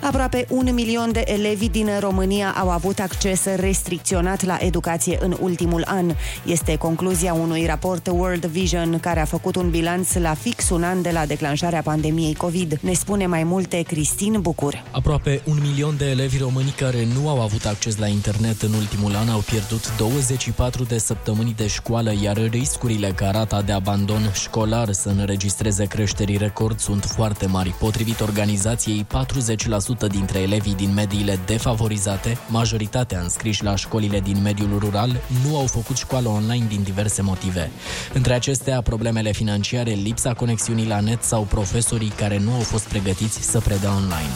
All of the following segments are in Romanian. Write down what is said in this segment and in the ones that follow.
Aproape un milion de elevi din România au avut acces restricționat la educație în ultimul an. Este concluzia unui raport World Vision care a făcut un bilanț la fix un an de la declanșarea pandemiei COVID. Ne spune mai multe Cristin Bucur. Aproape un milion de elevi români care nu au avut acces la internet în ultimul an au pierdut 24 de săptămâni de școală, iar riscurile ca rata de abandon școlar să înregistreze creșterii record sunt foarte mari. Potrivit organizației, 40% dintre elevii din mediile defavorizate, majoritatea înscriși la școlile din mediul rural, nu au făcut școală online din diverse motive. Între acestea, problemele financiare, lipsa conexiunii la net sau profesorii care nu au fost pregătiți să predea online.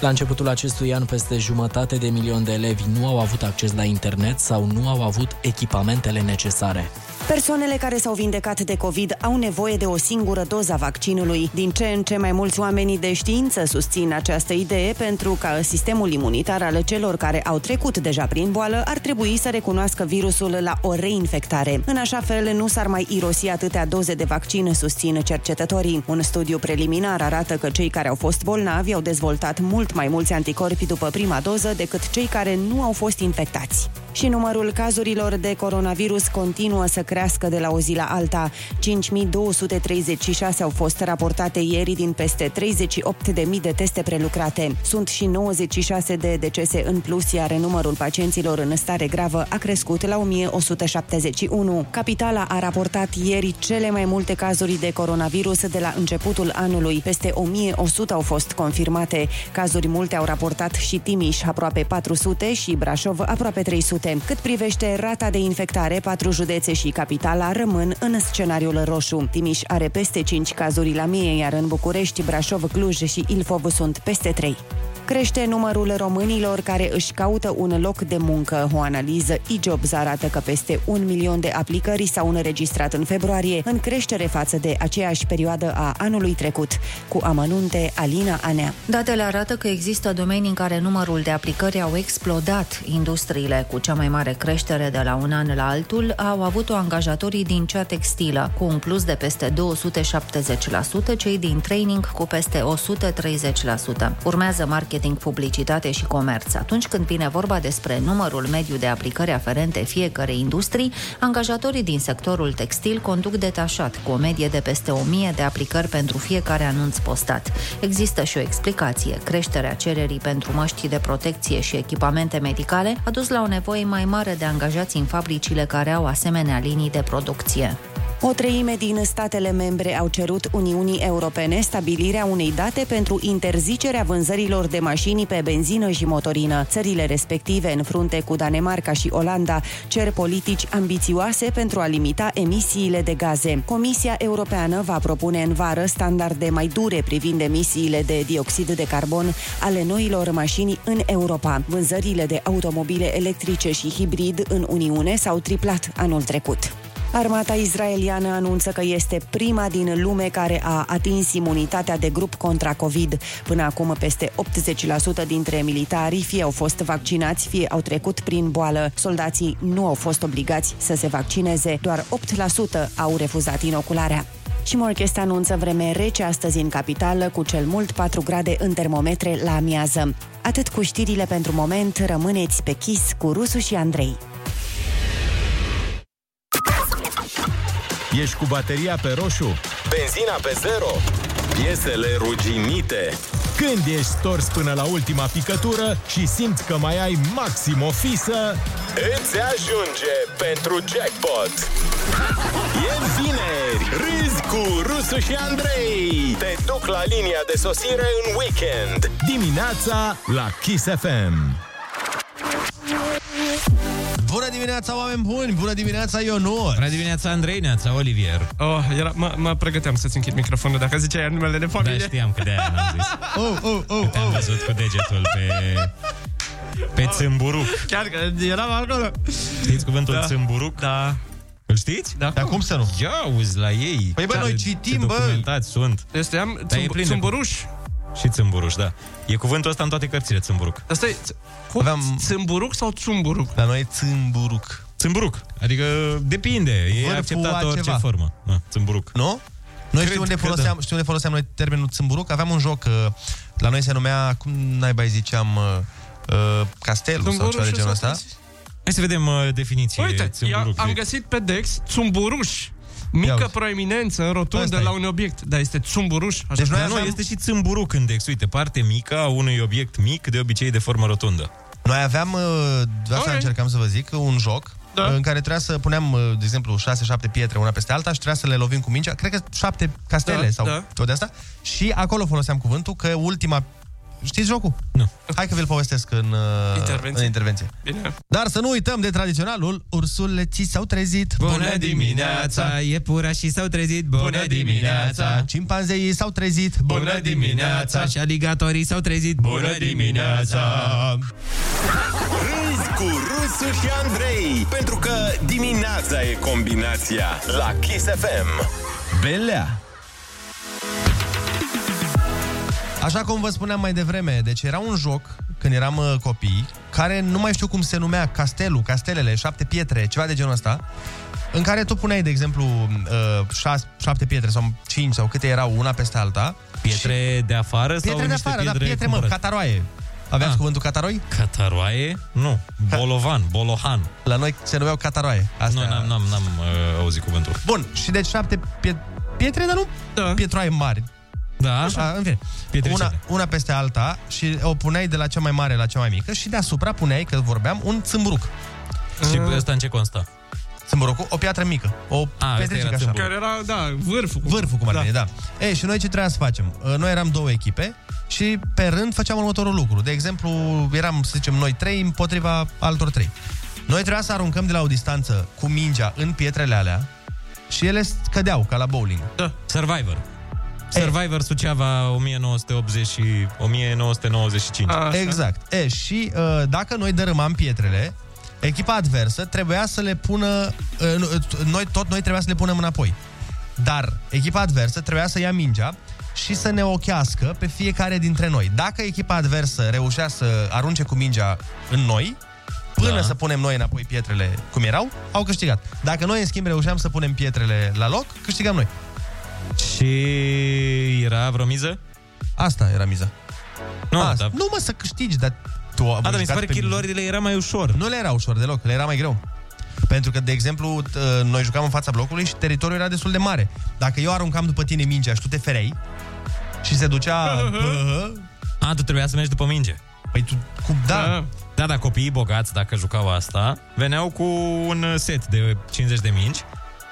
La începutul acestui an, peste jumătate de milion de elevi nu au avut acces la internet sau nu au avut echipamentele necesare. Persoanele care s-au vindecat de COVID au nevoie de o singură doză a vaccinului. Din ce în ce mai mulți oameni de știință susțin această idee pentru că sistemul imunitar al celor care au trecut deja prin boală ar trebui să recunoască virusul la o reinfectare. În așa fel nu s-ar mai irosi atâtea doze de vaccin, susțin cercetătorii. Un studiu preliminar arată că cei care au fost bolnavi au dezvoltat mult mai mulți anticorpi după prima doză decât cei care nu au fost infectați. Și numărul cazurilor de coronavirus continuă să crească de la o zi la alta. 5236 au fost raportate ieri din peste 38.000 de teste prelucrate. Sunt și 96 de decese în plus, iar numărul pacienților în stare gravă a crescut la 1171. Capitala a raportat ieri cele mai multe cazuri de coronavirus de la începutul anului. Peste 1100 au fost confirmate. Cazuri multe au raportat și Timiș, aproape 400 și Brașov, aproape 300. Cât privește rata de infectare, patru județe și capitala rămân în scenariul roșu. Timiș are peste 5 cazuri la mie, iar în București, Brașov, Cluj și Ilfov sunt peste 3. Crește numărul românilor care își caută un loc de muncă. O analiză iJobs arată că peste un milion de aplicări s-au înregistrat în februarie, în creștere față de aceeași perioadă a anului trecut. Cu amănunte, Alina Anea. Datele arată că există domenii în care numărul de aplicări au explodat. Industriile cu cea mai mare creștere de la un an la altul au avut-o angajatorii din cea textilă, cu un plus de peste 270%, cei din training cu peste 130%. Urmează marketing publicitate și comerț. Atunci când vine vorba despre numărul mediu de aplicări aferente fiecare industrii, angajatorii din sectorul textil conduc detașat, cu o medie de peste 1000 de aplicări pentru fiecare anunț postat. Există și o explicație. Creșterea cererii pentru măști de protecție și echipamente medicale a dus la o nevoie mai mare de angajați în fabricile care au asemenea linii de producție. O treime din statele membre au cerut Uniunii Europene stabilirea unei date pentru interzicerea vânzărilor de mașini pe benzină și motorină. Țările respective, în frunte cu Danemarca și Olanda, cer politici ambițioase pentru a limita emisiile de gaze. Comisia Europeană va propune în vară standarde mai dure privind emisiile de dioxid de carbon ale noilor mașini în Europa. Vânzările de automobile electrice și hibrid în Uniune s-au triplat anul trecut. Armata israeliană anunță că este prima din lume care a atins imunitatea de grup contra COVID. Până acum, peste 80% dintre militari fie au fost vaccinați, fie au trecut prin boală. Soldații nu au fost obligați să se vaccineze, doar 8% au refuzat inocularea. Și Morchest anunță vreme rece astăzi în capitală, cu cel mult 4 grade în termometre la amiază. Atât cu știrile pentru moment, rămâneți pe chis cu Rusu și Andrei. Ești cu bateria pe roșu? Benzina pe zero? Piesele ruginite? Când ești stors până la ultima picătură și simți că mai ai maxim o fisă, îți ajunge pentru jackpot! E vineri! Râzi cu Rusu și Andrei! Te duc la linia de sosire în weekend! Dimineața la Kiss FM! Bună dimineața, oameni buni! Bună dimineața, Ionor! Bună dimineața, Andrei, neața, Olivier. Oh, era, mă, mă pregăteam să-ți închid microfonul dacă ziceai numele de Da, familie. știam că de-aia n-am zis. Oh, oh, oh, Te-am oh! văzut cu degetul pe... Pe țâmburuc. Chiar că eram acolo. Știți cuvântul Da. țâmburuc? Da. Îl știți? Da. Dar cum să nu? Ia uzi la ei. Păi, bă, Ce- noi ce citim, bă. documentați sunt. Este am Dar e țumb- plin de- țumbăruș Și țâmburuș, da. E cuvântul ăsta în toate cărțile, țâmburuc. Asta e... Cum? Aveam- Țâmburuc sau țumburuc? La noi țâmburuc. Țâmburuc. Adică depinde. E Vârful acceptată orice altceva. formă. Da, țâmburuc. Nu? Noi Cred știu unde, că foloseam, da. știu unde foloseam noi termenul țâmburuc. Aveam un joc, uh, la noi se numea, cum naiba îi ziceam, uh, uh, castelul sau ceva de Țumburuș genul sau ăsta. Hai să vedem uh, definiție. Uite, ia, țâmburuc. am găsit pe Dex țumburuș. Mică uite. proeminență în rotundă Ăsta e. la un obiect. Dar este țumburuș. Așa. Deci noi Dar nu, aveam- este și țâmburuc în dex. Uite, parte mică a unui obiect mic, de obicei de formă rotundă. Noi aveam, uh, de asta Ok. încercam să vă zic, un joc Da. în care trebuia să puneam, uh, de exemplu, 6-7 pietre una peste alta și trebuia să le lovim cu mingea. Cred că 7 castele Da, sau da. tot de asta. Și acolo foloseam cuvântul că ultima... Știți jocul? Nu. Hai că vi-l povestesc în, uh, Intervenție. în intervenție. Bine. Dar să nu uităm de tradiționalul Ursuleții s-au trezit Iepurașii s-au trezit Cimpanzeii s-au trezit Și aligatorii s-au trezit Râzi cu Rusu și Andrei Pentru că dimineața e combinația La Kiss FM Belea Așa cum vă spuneam mai devreme, deci era un joc când eram uh, copii, care nu mai știu cum se numea, castelul, castelele, șapte pietre, ceva de genul ăsta, în care tu puneai, de exemplu, uh, șase, șapte pietre sau cinci sau câte erau una peste alta. Pietre de afară sau Pietre de niște afară, da, pietre pietre, mă, cumpărate? cataroaie. Aveați Ah. cuvântul cataroi? Cataroaie? Nu. Bolovan, bolohan. La noi se numeau cataroaie. Asta... Nu, n-am, n-am, n-am uh, auzit cuvântul. Bun, și deci șapte pie... pietre, dar nu Da. pietroaie mari. Da, așa. A, în fine. Pietricele. Una, una peste alta și o puneai de la cea mai mare la cea mai mică și deasupra puneai, că vorbeam, un țâmburuc. Și ăsta în ce constă? Țâmburucul, o piatră mică. O A, ăsta petrecică era așa. țâmburuc. Care era, da, vârful. Vârful, cum ar veni, da. E, și noi ce trebuia să facem? Uh, Noi eram două echipe și pe rând făceam următorul lucru. De exemplu, eram, să zicem, noi trei împotriva altor trei. Noi trebuia să aruncăm de la o distanță cu mingea în pietrele alea și ele cădeau, ca la bowling. Da. Survivor. Survivor Suceava 1980 și 1995. Așa. Exact. E, și uh, dacă noi dărâmam pietrele, echipa adversă trebuia să le pună... Uh, nu, uh, noi, tot noi trebuia să le punem înapoi. Dar echipa adversă trebuia să ia mingea și să ne ochească pe fiecare dintre noi. Dacă echipa adversă reușea să arunce cu mingea în noi, până Da. să punem noi înapoi pietrele cum erau, au câștigat. Dacă noi, în schimb, reușeam să punem pietrele la loc, câștigam noi. Și era vreo miză? Asta era miza. Nu, Asta. dar... Nu mă să câștigi, dar tu A, dar mi se pare că chilorile era mai ușor. Nu le era ușor deloc, le era mai greu. Pentru că, de exemplu, t- noi jucam în fața blocului și teritoriul era destul de mare. Dacă eu aruncam după tine mingea și tu te fereai și se ducea... bă, A, tu trebuia să mergi după minge. păi tu... Cum, da, Da, dar copiii bogați, dacă jucau asta, veneau cu un set de 50 de mingi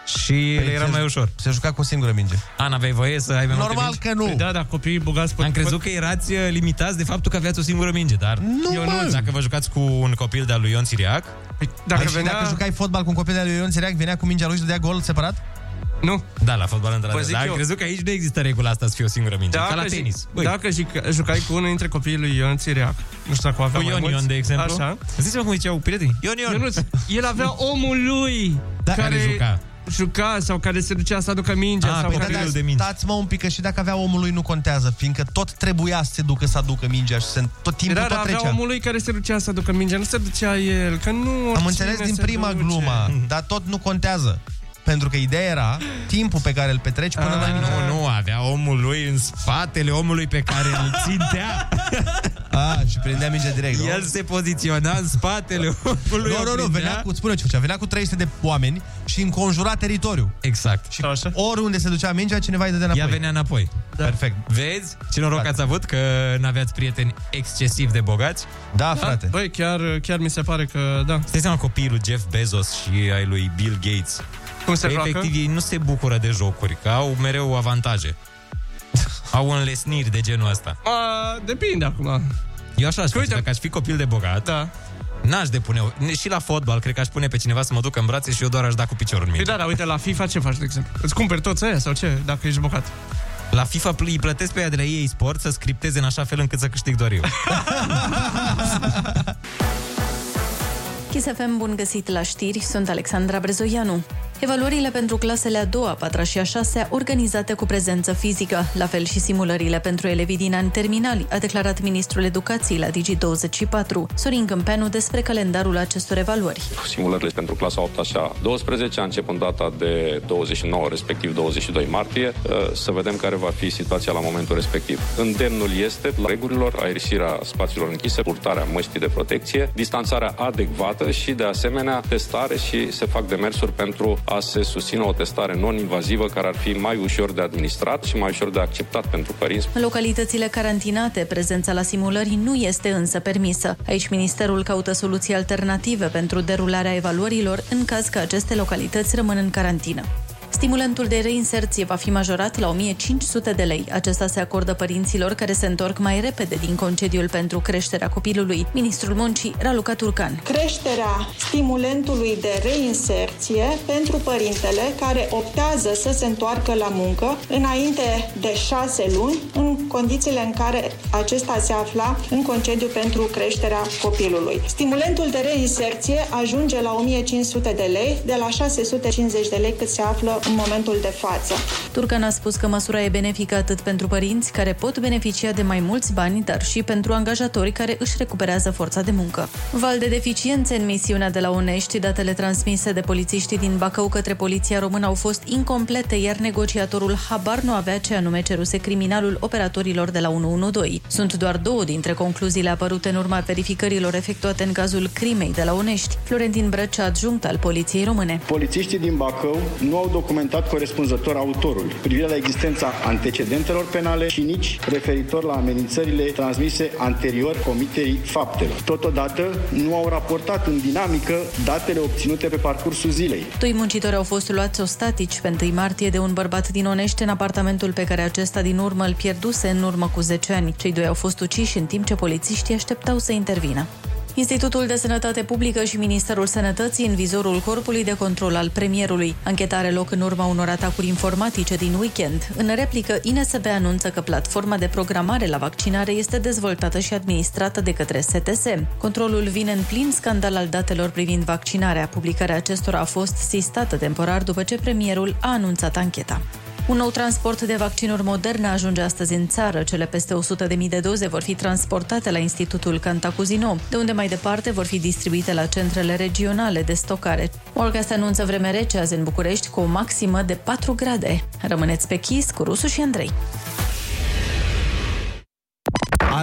și Păi le era se- mai ușor. se juca cu o singură minge. A, n-aveai voie să ai mai multe Normal mingi? că nu. Păi da, da, copiii bogați pot... Am crezut că erați uh, limitați de faptul că aveați o singură minge, dar Nu, eu mă. nu. Dacă vă jucați cu un copil de-al lui Ion Siriac, Păi, Dacă, dacă și venea... dacă jucai fotbal cu un copil de lui Ion Siriac, venea cu mingea lui și dădea gol separat? Nu. da, la fotbal într Vă zic Dar am eu- crezut că aici nu există regula asta să fie o singură minge, ca la zi- tenis. Băi, dacă jic- jucai cu unul dintre copiii lui Ion Țiriac, nu știu dacă o avea cu mai Ion mulți, Ion, de exemplu. Așa. Ziceți-mă cum ziceau prietenii. Ion Ion. Ionuț, el avea omul lui Da, care juca. Juca sau care se ducea să aducă mingea Ah, sau pe care... copilul dar de mingi. stați mă un pic, că și dacă avea omul lui nu contează, fiindcă tot trebuia să se ducă să aducă mingea și se, tot timpul Era, tot avea trecea. omul lui care se ducea să aducă mingea, nu se ducea el, că nu Am oricine înțeles din se prima duce. glumă, dar tot nu contează. Pentru că ideea era timpul pe care îl petreci până Ah. la minge. Nu, nu, avea omul lui în spatele omului pe care îl țintea. A, și prindea mingea direct, nu? El se poziționa în spatele omului. Nu, o nu, nu, prindea. venea cu, spune ce făcea, venea cu 300 de oameni și înconjura teritoriul. Exact. Și Așa. oriunde se ducea mingea, cineva îi dădea înapoi. Ea venea înapoi. Da. Perfect. Vezi ce noroc Frate. ați avut că n-aveați prieteni excesiv de bogați? Da, frate. Băi, chiar, chiar mi se pare că, da. Stai seama copiii lui Jeff Bezos și ai lui Bill Gates. Cum se Că joacă? efectiv ei nu se bucură de jocuri, că au mereu avantaje. au înlesniri de genul ăsta. A, depinde acum. Eu așa aș face, uite- dacă aș fi copil de bogat, Da. n-aș depune, și la fotbal, cred că aș pune pe cineva să mă ducă în brațe și eu doar aș da cu piciorul în Păi minge. da, dar uite, la FIFA ce faci, de exemplu? Îți cumperi toți aia sau ce, dacă ești bogat? La FIFA pl- îi plătesc pe ea de la EA Sport să scripteze în așa fel încât să câștig doar eu. Chisafem, bun găsit la știri, sunt Alexandra Brezoianu. Evaluările pentru clasele a doua, a patra și a șasea organizate cu prezență fizică, la fel și simulările pentru elevii din ani terminali, a declarat ministrul educației la Digi24, Sorin Câmpeanu despre calendarul acestor evaluări. Simulările pentru clasa 8 și a 12 încep în data de 29, respectiv 22 martie, uh, să vedem care va fi situația la momentul respectiv. Îndemnul este la regulilor, aerisirea spațiilor închise, purtarea măștii de protecție, distanțarea adecvată și, de asemenea, testare și se fac demersuri pentru a se susține o testare non-invazivă care ar fi mai ușor de administrat și mai ușor de acceptat pentru părinți. În localitățile carantinate, prezența la simulări nu este însă permisă. Aici Ministerul caută soluții alternative pentru derularea evaluărilor în caz că aceste localități rămân în carantină. Stimulentul de reinserție va fi majorat la 1500 de lei. Acesta se acordă părinților care se întorc mai repede din concediul pentru creșterea copilului. Ministrul Muncii, Raluca Turcan. Creșterea stimulentului de reinserție pentru părintele care optează să se întoarcă la muncă înainte de șase luni, în condițiile în care acesta se afla în concediu pentru creșterea copilului. Stimulentul de reinserție ajunge la 1500 de lei, de la 650 de lei cât se află în momentul de față. Turcan a spus că măsura e benefică atât pentru părinți care pot beneficia de mai mulți bani, dar și pentru angajatori care își recuperează forța de muncă. Val de deficiențe în misiunea de la Unești, datele transmise de polițiștii din Bacău către poliția română au fost incomplete, iar negociatorul habar nu avea ce anume ceruse criminalul operatorilor de la 112. Sunt doar două dintre concluziile apărute în urma verificărilor efectuate în cazul crimei de la Unești. Florentin Brăcea, adjunct al poliției române. Polițiștii din Bacău nu au documentat corespunzător autorul privire la existența antecedentelor penale și nici referitor la amenințările transmise anterior comiterii faptelor. Totodată, nu au raportat în dinamică datele obținute pe parcursul zilei. Doi muncitori au fost luați ostatici pe 1 martie de un bărbat din Onești în apartamentul pe care acesta din urmă îl pierduse în urmă cu 10 ani. Cei doi au fost uciși în timp ce polițiștii așteptau să intervină. Institutul de Sănătate Publică și Ministerul Sănătății în vizorul corpului de control al premierului. Anchetare loc în urma unor atacuri informatice din weekend. În replică, INSB anunță că platforma de programare la vaccinare este dezvoltată și administrată de către STS. Controlul vine în plin scandal al datelor privind vaccinarea. Publicarea acestora a fost sistată temporar după ce premierul a anunțat ancheta. Un nou transport de vaccinuri moderne ajunge astăzi în țară. Cele peste 100.000 de doze vor fi transportate la Institutul Cantacuzino, de unde mai departe vor fi distribuite la centrele regionale de stocare. Morgast anunță vreme rece azi în București cu o maximă de 4 grade. Rămâneți pe chis cu Rusu și Andrei.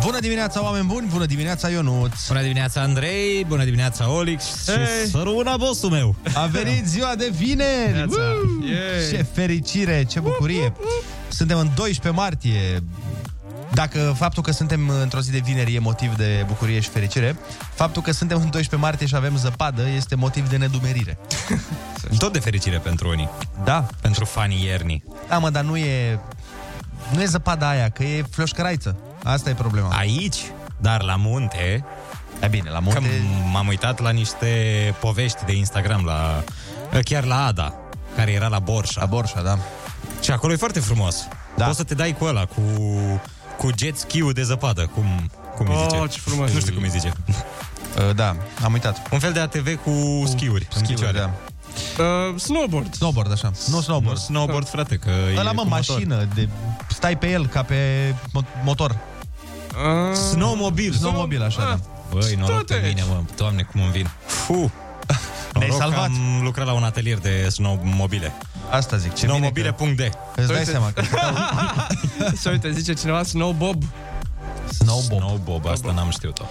Bună dimineața, oameni buni! Bună dimineața, Ionuț! Bună dimineața, Andrei! Bună dimineața, Olix! Hey. Și să rămână bossul meu! A venit ziua de vineri! Woo! Ce fericire, ce bucurie! Suntem în 12 martie. Dacă faptul că suntem într-o zi de vineri e motiv de bucurie și fericire, faptul că suntem în 12 martie și avem zăpadă este motiv de nedumerire. Tot de fericire pentru unii. Da. Pentru fanii iernii. Da, mă, dar nu e... Nu e zăpada aia, că e floșcăraiță. Asta e problema. Aici, dar la munte... E bine, la munte... Că m-am uitat la niște povești de Instagram, la chiar la Ada, care era la Borșa. La Borșa, da. Și acolo e foarte frumos. Da. Poți să te dai cu ăla, cu, cu jet ski de zăpadă, cum, cum îi zice. Oh, ce frumos. Nu știu cum îi zice. Uh, da, am uitat. Un fel de ATV cu, cu schiuri în picioare. da. Uh, snowboard. Snowboard, așa. Nu snowboard. Nu snowboard, frate, că Ăla, e mă, cu mașină, motor. de... stai pe el ca pe mo- motor. Uh, Snowmobil. Snowmobil, așa, da. Băi, noroc Toate pe mine, mă. Doamne, cum îmi vin. Fu. Ne-ai Noroc că salvat. am lucrat la un atelier de snowmobile. Asta zic. Ce bine Snowmobile.d că- Îți dai Uite. seama că să uite, zice cineva snowbob. Snowbob. Snowbob, asta n-am știut-o.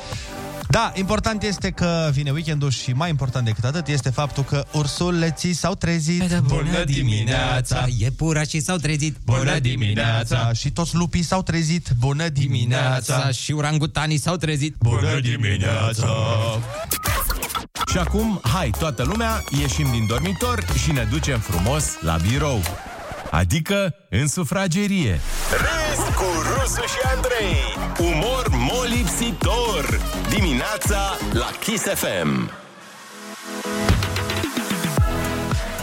Da, important este că vine weekendul și mai important decât atât este faptul că ursuleții s-au trezit. Bună dimineața, iepurașii s-au trezit. Bună dimineața. Și toți lupii s-au trezit. Bună Dimineața dimineața. și urangutanii s-au trezit. Bună dimineața. Și acum, hai toată lumea, ieșim din dormitor și ne ducem frumos la birou. Adică în sufragerie. Râs cu Rusu și Andrei. Umor molipsitor. Dimineața la Kiss FM.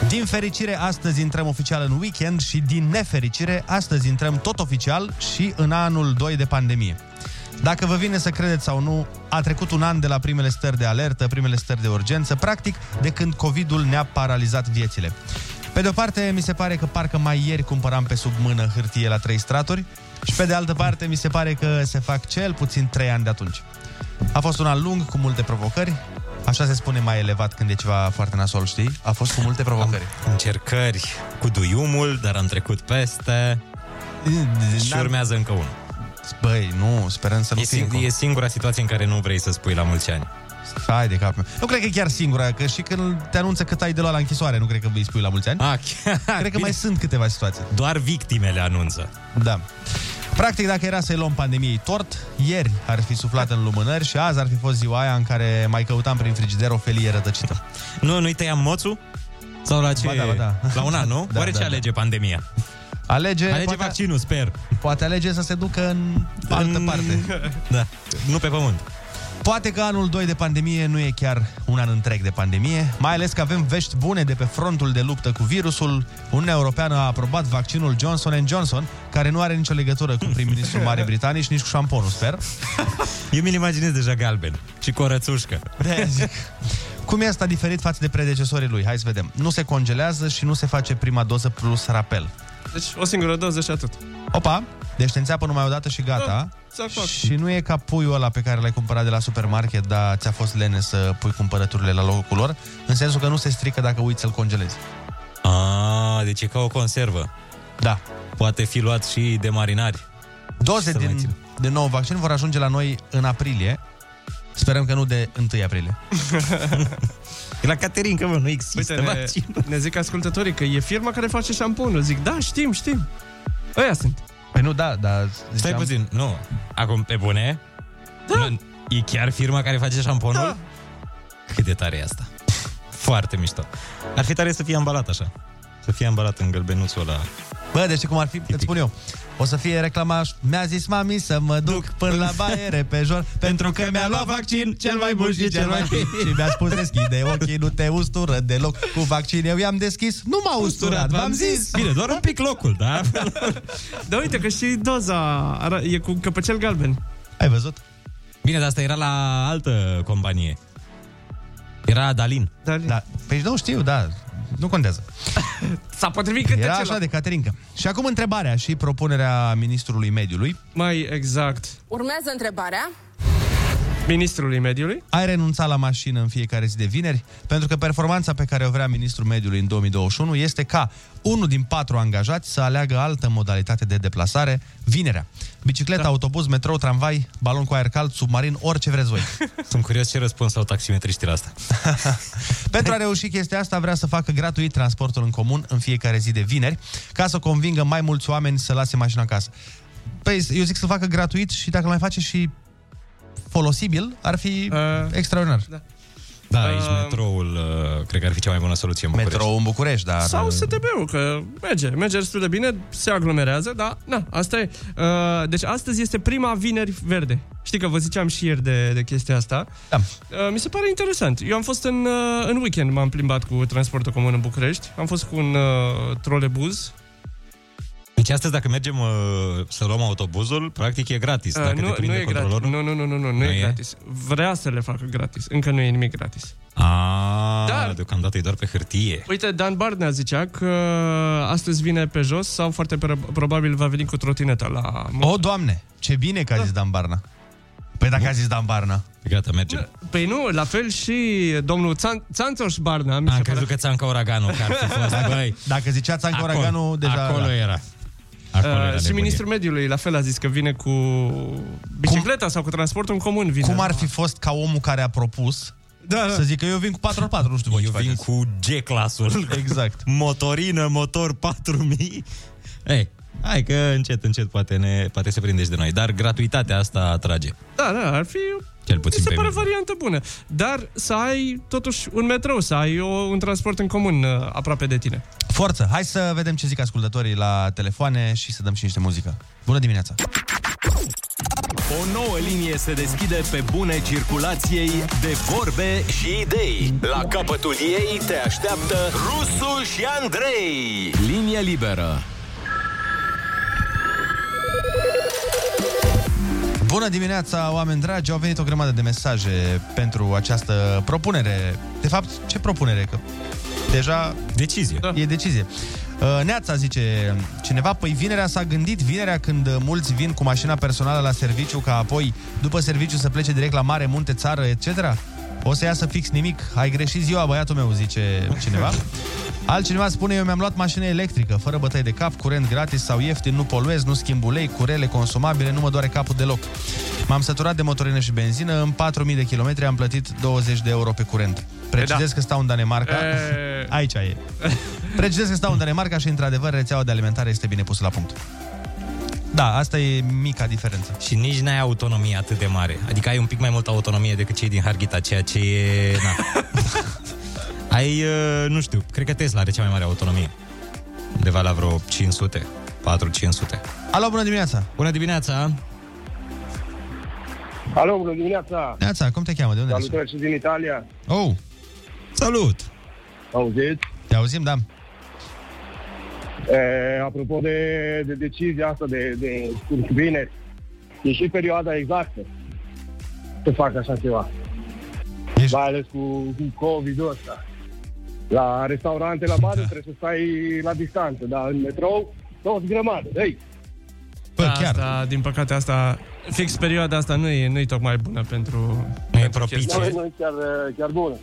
Din fericire, astăzi intrăm oficial în weekend și din nefericire, astăzi intrăm tot oficial și în anul 2 de pandemie. Dacă vă vine să credeți sau nu, a trecut un an de la primele stări de alertă, primele stări de urgență, practic de când COVID-ul ne-a paralizat viețile. Pe de o parte, mi se pare că parcă mai ieri cumpăram pe sub mână hârtie la trei straturi și pe de altă parte, mi se pare că se fac cel puțin trei ani de atunci. A fost un an lung, cu multe provocări, Așa se spune mai elevat când e ceva foarte nasol, știi? A fost cu multe provocări. Încercări cu duiumul, dar am trecut peste și urmează încă unul. Băi, nu, sperăm să nu E, fie sing- încă e singura situație în care nu vrei să spui la mulți ani. Hai de cap. Nu cred că e chiar singura, că și când te anunță că ai de luat la închisoare, nu cred că îi spui la mulți ani. Ah, Cred că mai sunt câteva situații. Doar victimele anunță. Da. Practic, dacă era să-i luăm pandemiei tort, ieri ar fi suflat în lumânări și azi ar fi fost ziua aia în care mai căutam prin frigider o felie rătăcită. Nu, nu-i tăiam moțul? Sau la ce? Ba da, ba da. La un an, nu? Da, Oare da, ce da. alege pandemia? Alege, Alege poate, vaccinul, sper. poate alege să se ducă în altă parte. Da, nu pe pământ. Poate că anul 2 de pandemie nu e chiar un an întreg de pandemie, mai ales că avem vești bune de pe frontul de luptă cu virusul. Uniunea Europeană a aprobat vaccinul Johnson Johnson, care nu are nicio legătură cu prim-ministrul Marii Britanii și nici cu șamponul, sper. Eu mi-l imaginez deja galben și cu o rățușcă. De zic. Cum e asta diferit față de predecesorii lui? Hai să vedem. Nu se congelează și nu se face prima doză plus rapel. Deci o singură doză și atât. Opa, deci te înțeapă numai o dată și gata. Da, exact, fac. și nu e ca puiul ăla pe care l-ai cumpărat de la supermarket, dar ți-a fost lene să pui cumpărăturile la locul lor, în sensul că nu se strică dacă uiți să-l congelezi. Ah, deci e ca o conservă. Da. Poate fi luat și de marinari. Doze Să mai din, țin. de nou vaccin vor ajunge la noi în aprilie. Sperăm că nu de 1 aprilie. E la Caterinca, mă, nu există Uite, ne, vaccin. ne zic ascultătorii că e firma care face șamponul. Zic, da, știm, știm. Ăia sunt. Păi nu, da, dar... Stai puțin, nu. Acum, pe bune? Da. Nu, e chiar firma care face șamponul? Da. Cât de tare e asta? Foarte mișto. Ar fi tare să fie ambalat așa. Să fie ambalat în gălbenuțul ăla. Bă, deci cum ar fi, îți spun eu, o să fie reclamaș Mi-a zis mami să mă duc până la baie repejor Pentru că mi-a luat vaccin cel mai bun și cel mai fin Și mi-a spus deschide ochii, nu te ustură deloc Cu vaccin eu i-am deschis, nu m-a usturat, v-am zis Bine, doar un pic locul, da? Da, uite că și doza ara- e cu căpăcel galben. Ai văzut? Bine, dar asta era la altă companie. Era Dalin. Dalin. Da, păi nu știu, da, nu contează S-a potrivit câte Era celălalt. așa de Caterinca Și acum întrebarea și propunerea ministrului mediului Mai exact. Urmează întrebarea. Ministrului mediului. Ai renunțat la mașină în fiecare zi de vineri? Pentru că performanța pe care o vrea ministrul mediului în 2021 este ca unul din patru angajați să aleagă altă modalitate de deplasare vinerea. Bicicletă, da. autobuz, metrou, tramvai, balon cu aer cald, submarin, orice vreți voi. Sunt curios ce răspuns au taximetriștii la asta. Pentru a reuși chestia asta, vrea să facă gratuit transportul în comun în fiecare zi de vineri, ca să convingă mai mulți oameni să lase mașina acasă. Păi, eu zic să facă gratuit și dacă mai face și folosibil, ar fi uh, extraordinar. Da. Da, aici Uh, metroul uh, cred că ar fi cea mai bună soluție în București. Metrou în București, dar... Sau STB-ul, că merge, merge destul de bine, se aglomerează, dar na, asta e. Uh, deci astăzi este prima vineri verde. Știi că vă ziceam și ieri de, de chestia asta. Da. Uh, mi se pare interesant. Eu am fost în, uh, în weekend, m-am plimbat cu transportul comun în București. Am fost cu un uh, trolebuz. Deci astăzi dacă mergem uh, să luăm autobuzul, practic e gratis. Dacă Uh, te nu, nu prinde e gratis. controlorul. Nu, nu, nu, nu, nu, nu, Nu e, e? gratis. Vrea să le facă gratis. Încă nu e nimic gratis. A, Dar- deocamdată e doar pe hârtie. Uite, Dan Barnea zicea că astăzi vine pe jos sau foarte pro- probabil va veni cu trotineta la... O, doamne, ce bine că a zis Dan Barna. Păi dacă a zis Dan Barna. Gata, mergem. Păi nu, la fel și domnul Țan- Țanțoș Barna. mi se Am pare. crezut că ți-am uraganul, că ar fi fost, băi. Dacă zicea Țancă Acolo- Uraganul, deja... Acolo da. era. Acolo era Uh, și nebunie. ministrul mediului la fel a zis că vine cu bicicleta sau cu transportul în comun. Vine. Cum ar fi fost ca omul care a propus Da, da. să zică eu vin cu 4x4, nu știu voi Eu ce vin faceți. cu G-clasul. Exact. Motorină, motor 4000. Ei, Hai că încet, încet poate, ne, poate se prindești de noi. Dar gratuitatea asta atrage. Da, da, ar fi Cel puțin mi se pe pare mine. variantă bună. Dar să ai totuși un metrou, să ai o, un transport în comun uh, aproape de tine. Forță! Hai să vedem ce zic ascultătorii la telefoane și să dăm și niște muzică. Bună dimineața! O nouă linie se deschide pe bune circulației de vorbe și idei. La capătul ei te așteaptă Rusu și Andrei. Linie liberă. Bună dimineața, oameni dragi! Au venit o grămadă de mesaje pentru această propunere. De fapt, ce propunere? Că deja... Decizie. Da. E decizie. Uh, Neața zice cineva, păi vinerea s-a gândit, vinerea când uh, mulți vin cu mașina personală la serviciu, ca apoi, după serviciu, să plece direct la mare, munte, țară, etc. O să iasă fix nimic. Ai greșit ziua, băiatul meu, zice cineva. Altcineva spune, eu mi-am luat mașină electrică, fără bătăi de cap, curent gratis sau ieftin, nu poluez, nu schimb ulei, curele consumabile, nu mă doare capul deloc. M-am săturat de motorină și benzină, în 4000 de kilometri am plătit 20 de euro pe curent. Precizez da. că stau în Danemarca. E... Aici e. Precizez că stau în Danemarca și, într-adevăr, rețeaua de alimentare este bine pusă la punct. Da, asta e mica diferență. Și nici n-ai autonomie atât de mare. Adică ai un pic mai multă autonomie decât cei din Harghita, ceea ce e... Na. ai, uh, nu știu, cred că Tesla are cea mai mare autonomie. Undeva la vreo 500, 4-500. Alo, bună dimineața! Bună dimineața! Alo, bună dimineața! Neața, cum te cheamă? De unde ești? Salutări și din Italia. Oh, Salut! Auziți? te auzim, da. E, apropo de, de decizia asta de, de vineri, e și perioada exactă să fac așa ceva. Ești... Mai ales cu, cu COVID-ul ăsta. La restaurante, la bare, trebuie să stai la distanță, dar în metrou, toți grămadă. Ei, Bă, da, chiar. Asta, din păcate, asta, fix perioada asta nu e, nu e tocmai bună pentru... Nu e pentru propice. chestia. nu, nu e chiar, chiar bună.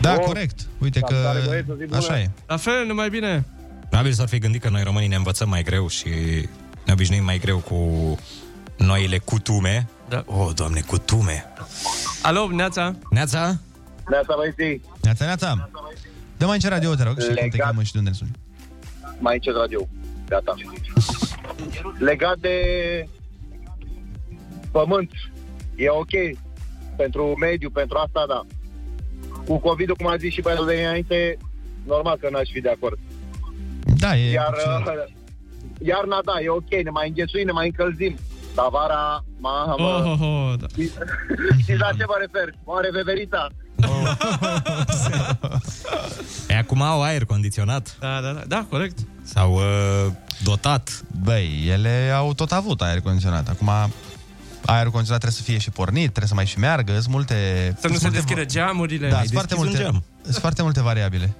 Da, Bun. corect. Uite că Salutare, băieți, o zi bună. așa e. La fel, numai bine. Probabil s-ar fi gândit că noi românii ne învățăm mai greu și ne obișnuim mai greu cu noile cutume. Da. Oh, doamne, cutume! Alo, Neața? Neața? Neața, băieții, Neața, neața. Dă mai ce radio, te rog, și cum te Legat. cheamă și de unde ne suni. mai încet radio. Gata. Legat de pământ, e ok pentru mediu, pentru asta, da. Cu COVID-ul, cum a zis și băiatul de înainte, normal că n-aș fi de acord. Da, e... Iar uh, iarna, da, e ok, ne mai înghețuim, ne mai încălzim. Dar vara, mamă, Oh, oh, oh, da. știți la ce mă refer? Oare veverița? E acum au aer condiționat Da, da, da, da, corect. sau uh, dotat. Băi, ele au tot avut aer condiționat. Acum aerul condiționat trebuie să fie și pornit, trebuie să mai și meargă, sunt multe... Să nu sunt se multe deschidă geamurile. Da, Ai sunt foarte, deschis un multe, geam. sunt foarte multe variabile.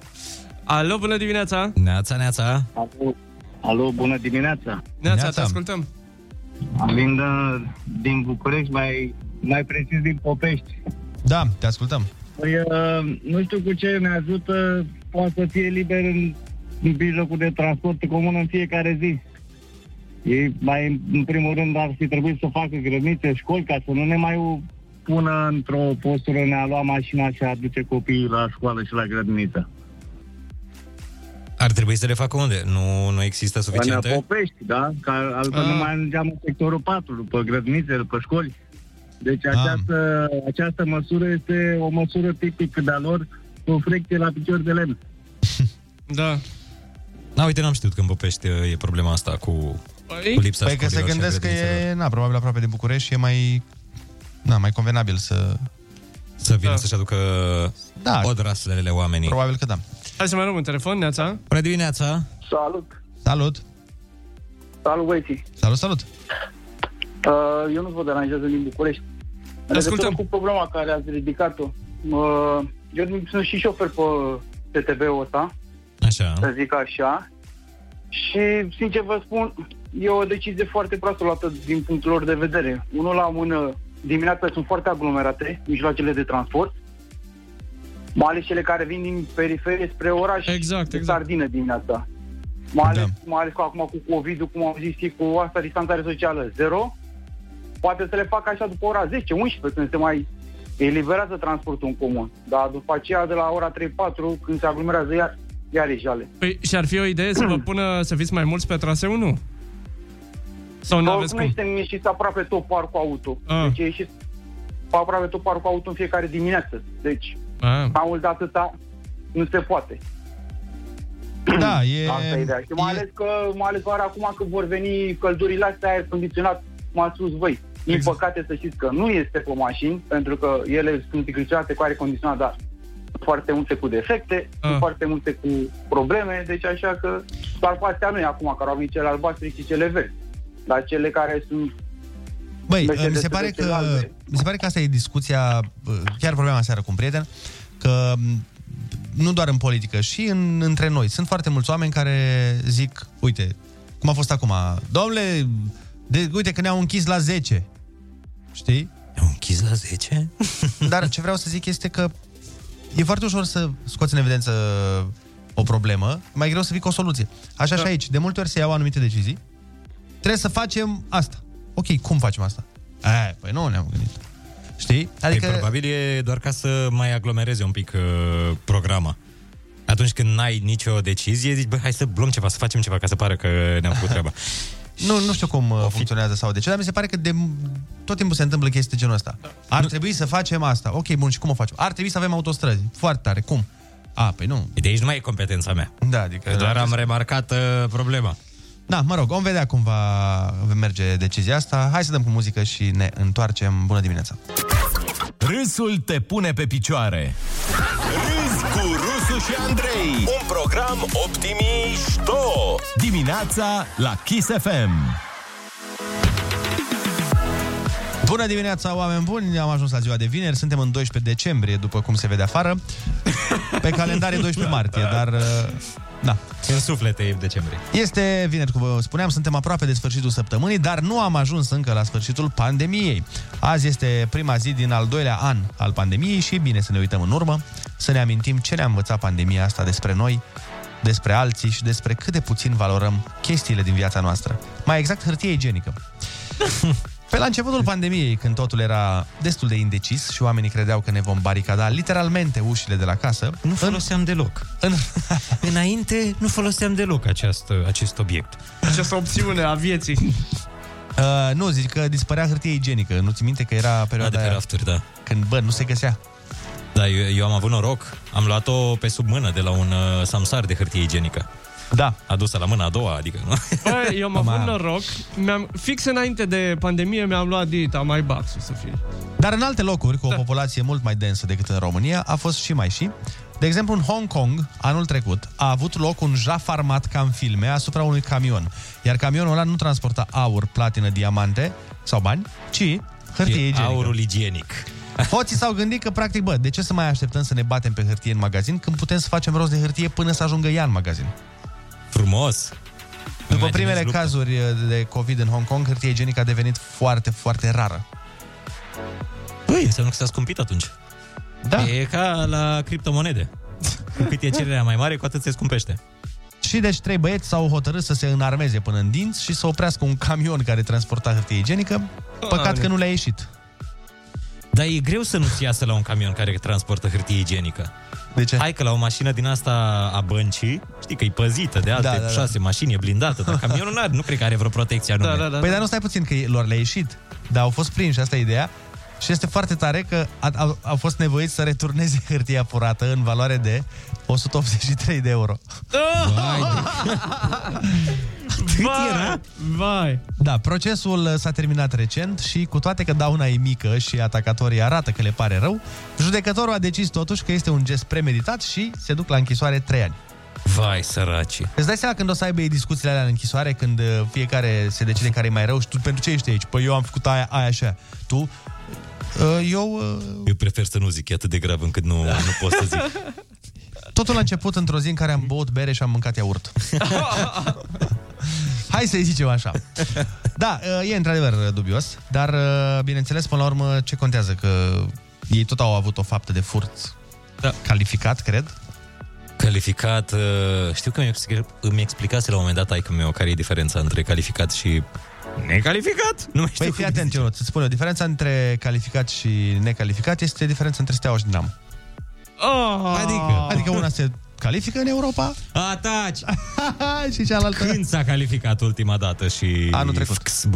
Alo, bună dimineața! Neața, neața. Alo, alo, bună dimineața! Neața, Neața. te ascultăm. Vin uh, din București, mai, mai precis din Popești. Da, te ascultăm. Păi, uh, nu știu cu ce ne ajută, poate să fie liber în, în mijlocul de transport comun în fiecare zi. Ei, mai, în primul rând, ar fi trebuit să facă grădinițe, școli, ca să nu ne mai pună într-o postură în a lua mașina și a aduce copiii la școală și la grădiniță. Ar trebui să le facă unde? Nu, nu există În suficiente? Popești, da? Ca altfel Ah. nu mai ajungeam în sectorul 4, după grădinițe, după școli. Deci Ah. această, această măsură este o măsură tipică de-a lor, o frecție la picior de lemn. Da. Na, uite, n-am știut că în Popești uh, e problema asta cu, Păi, cu lipsa Păi că se școlilor și a gândesc că grădinițelor. e, na, probabil aproape de București și e mai, na, mai convenabil să... Să vină Da. să-și aducă Da. odraslele oamenii. Probabil că da. hai să mai luăm un telefon, Neața. Bună dimineața! Salut! Salut! Salut, băieții! Salut, salut! Uh, eu nu vă deranjează din București. În Ascultăm. legătură cu problema care ați ridicat-o, uh, eu sunt și șofer pe TTV-ul ăsta, Așa. să zic așa, și, sincer vă spun, e o decizie foarte proastă luată din punctul lor de vedere. Unul la mână, dimineața sunt foarte aglomerate mijloacele de transport, mai ales cele care vin din periferie spre oraș, Exact, de exact. sardină dimineața. Mai ales, Da. mai ales că acum cu COVID-ul, cum am zis, și cu asta distanțare socială zero, poate să le facă așa după ora 10-11, când se mai eliberează transportul în comun. Dar după aceea, de la ora 3-4, când se aglomerează iar, iar e jale. Păi și ar fi o idee să vă pună să fiți mai mulți pe traseu, nu? Sau nu aveți Nu cum? este ieșit aproape tot parcul auto. Ah. Deci e ieșit aproape tot parcul auto în fiecare dimineață. Deci, Ah. mai mult de atâta, nu se poate. Da, e... Asta e ideea. Și mai ales că, mai ales oare acum că vor veni căldurile astea, aer condiționat, cum ați spus voi. Din Exact. păcate să știți că nu este pe mașini, pentru că ele sunt încriționate cu aer condiționat, dar sunt foarte multe cu defecte, Ah. sunt foarte multe cu probleme, deci așa că doar pe astea nu e acum, care au venit cele albastre și cele verzi. Dar cele care sunt Băi, Mercedes mi se, pare cele că, albe. mi se pare că asta e discuția, chiar vorbeam aseară cu un prieten, că m, nu doar în politică, și în, între noi. Sunt foarte mulți oameni care zic, uite, cum a fost acum, domnule, de, uite că ne-au închis la 10. Știi? Ne-au închis la 10? Dar ce vreau să zic este că e foarte ușor să scoți în evidență o problemă, mai greu să vii cu o soluție. Așa Da. și aici, de multe ori se iau anumite decizii, trebuie să facem asta. Ok, cum facem asta? Aia, păi nu ne-am gândit. Știi? Adică... Păi, probabil e doar ca să mai aglomereze un pic uh, programa. Atunci când n-ai nicio decizie, zici, bă, hai să luăm ceva, să facem ceva, ca să pară că ne-am făcut treaba. Nu, nu știu cum uh, funcționează sau de ce, dar mi se pare că de tot timpul se întâmplă chestii de genul ăsta. Ar nu. trebui să facem asta. Ok, bun, și cum o facem? Ar trebui să avem autostrăzi. Foarte tare. Cum? A, păi nu. De aici nu mai e competența mea. Da, adică... Că doar am remarcat uh, problema. Da, mă rog, vom vedea cum va merge decizia asta. Hai să dăm cu muzică și ne întoarcem. Bună dimineața! Râsul te pune pe picioare. Râzi cu Rusu și Andrei. Un program optimișto. Dimineața la Kiss FM. Bună dimineața, oameni buni! Am ajuns la ziua de vineri, suntem în 12 decembrie, după cum se vede afară. Pe calendar e 12 martie, dar... uh, Da. În suflete e decembrie. Este vineri, cum vă spuneam, suntem aproape de sfârșitul săptămânii, dar nu am ajuns încă la sfârșitul pandemiei. Azi este prima zi din al doilea an al pandemiei și e bine să ne uităm în urmă, să ne amintim ce ne-a învățat pandemia asta despre noi, despre alții și despre cât de puțin valorăm chestiile din viața noastră. Mai exact, hârtie igienică. Pe la începutul pandemiei, când totul era destul de indecis și oamenii credeau că ne vom baricada literalmente ușile de la casă, Nu foloseam deloc. În... Înainte nu foloseam deloc acest, acest obiect. Această opțiune a vieții. Uh, nu, zic că dispărea hârtie igienică. Nu ți minte că era perioada de pe aia rafturi, da. Când, bă, nu se găsea. Da, eu, eu am avut noroc. Am luat-o pe sub mână de la un uh, samsar de hârtie igienică. Da. Adusă la mâna a doua, adică, nu? Bă, eu am avut noroc. Mi-am, fix înainte de pandemie mi-am luat dita mai baxul să fie. Dar în alte locuri, cu o populație mult mai densă decât în România, a fost și mai și. De exemplu, în Hong Kong, anul trecut, a avut loc un jaf armat ca în filme asupra unui camion. Iar camionul ăla nu transporta aur, platină, diamante sau bani, ci hârtie E igienică. aurul igienic. Hoții s-au gândit că, practic, bă, de ce să mai așteptăm să ne batem pe hârtie în magazin când putem să facem rost de hârtie până să ajungă ea în magazin? Frumos! După primele cazuri de COVID în Hong Kong, hârtie igienică a devenit foarte, foarte rară. Păi, înseamnă că s-a scumpit atunci. Da. E ca la criptomonede. Cu cât e cererea mai mare, cu atât se scumpește. Și deci trei băieți s-au hotărât să se înarmeze până în dinți și să oprească un camion care transporta hârtie igienică. Păcat că nu le-a ieșit. Dar e greu să nu-ți iasă la un camion care transportă hârtie igienică. De ce? Hai că la o mașină din asta a băncii, știi că e păzită de alte Da, da, da, da. șase mașini, e blindată, dar camionul n-are, nu cred că are vreo protecție anume. Da, da, Păi dar nu stai puțin că lor le-a ieșit. Dar au fost prinși, asta e ideea. Și este foarte tare că a, a, au fost nevoiți să returneze hârtia furată în valoare de 183 de euro. Vai, era? Vai. Da, procesul s-a terminat recent și cu toate că dauna e mică și atacatorii arată că le pare rău, judecătorul a decis totuși că este un gest premeditat și se duc la închisoare 3 ani. Vai, săraci. Îți dai seama când o să aibă ei discuțiile alea în închisoare, când uh, fiecare se decide care e mai rău și tu pentru ce ești aici? Păi eu am făcut aia, aia așa. Tu? Uh, eu... Uh... Eu prefer să nu zic, e atât de grav încât nu, nu pot să zic. Totul a început într-o zi în care am băut bere și am mâncat iaurt. Hai să-i zicem așa. Da, e într-adevăr dubios, dar bineînțeles, până la urmă, ce contează? Că ei tot au avut o faptă de furt da. calificat, cred. Calificat, uh, știu că mi explica, îmi explicase la un moment dat aică meu care e diferența între calificat și necalificat. Nu mai știu Păi fii atent, eu să-ți spun eu, diferența între calificat și necalificat este diferența între steaua și dinamo. Oh. Adică? Adică una se califică în Europa. A, taci! și cealaltă... Când s-a calificat ultima dată și... Anul trecut. FXB.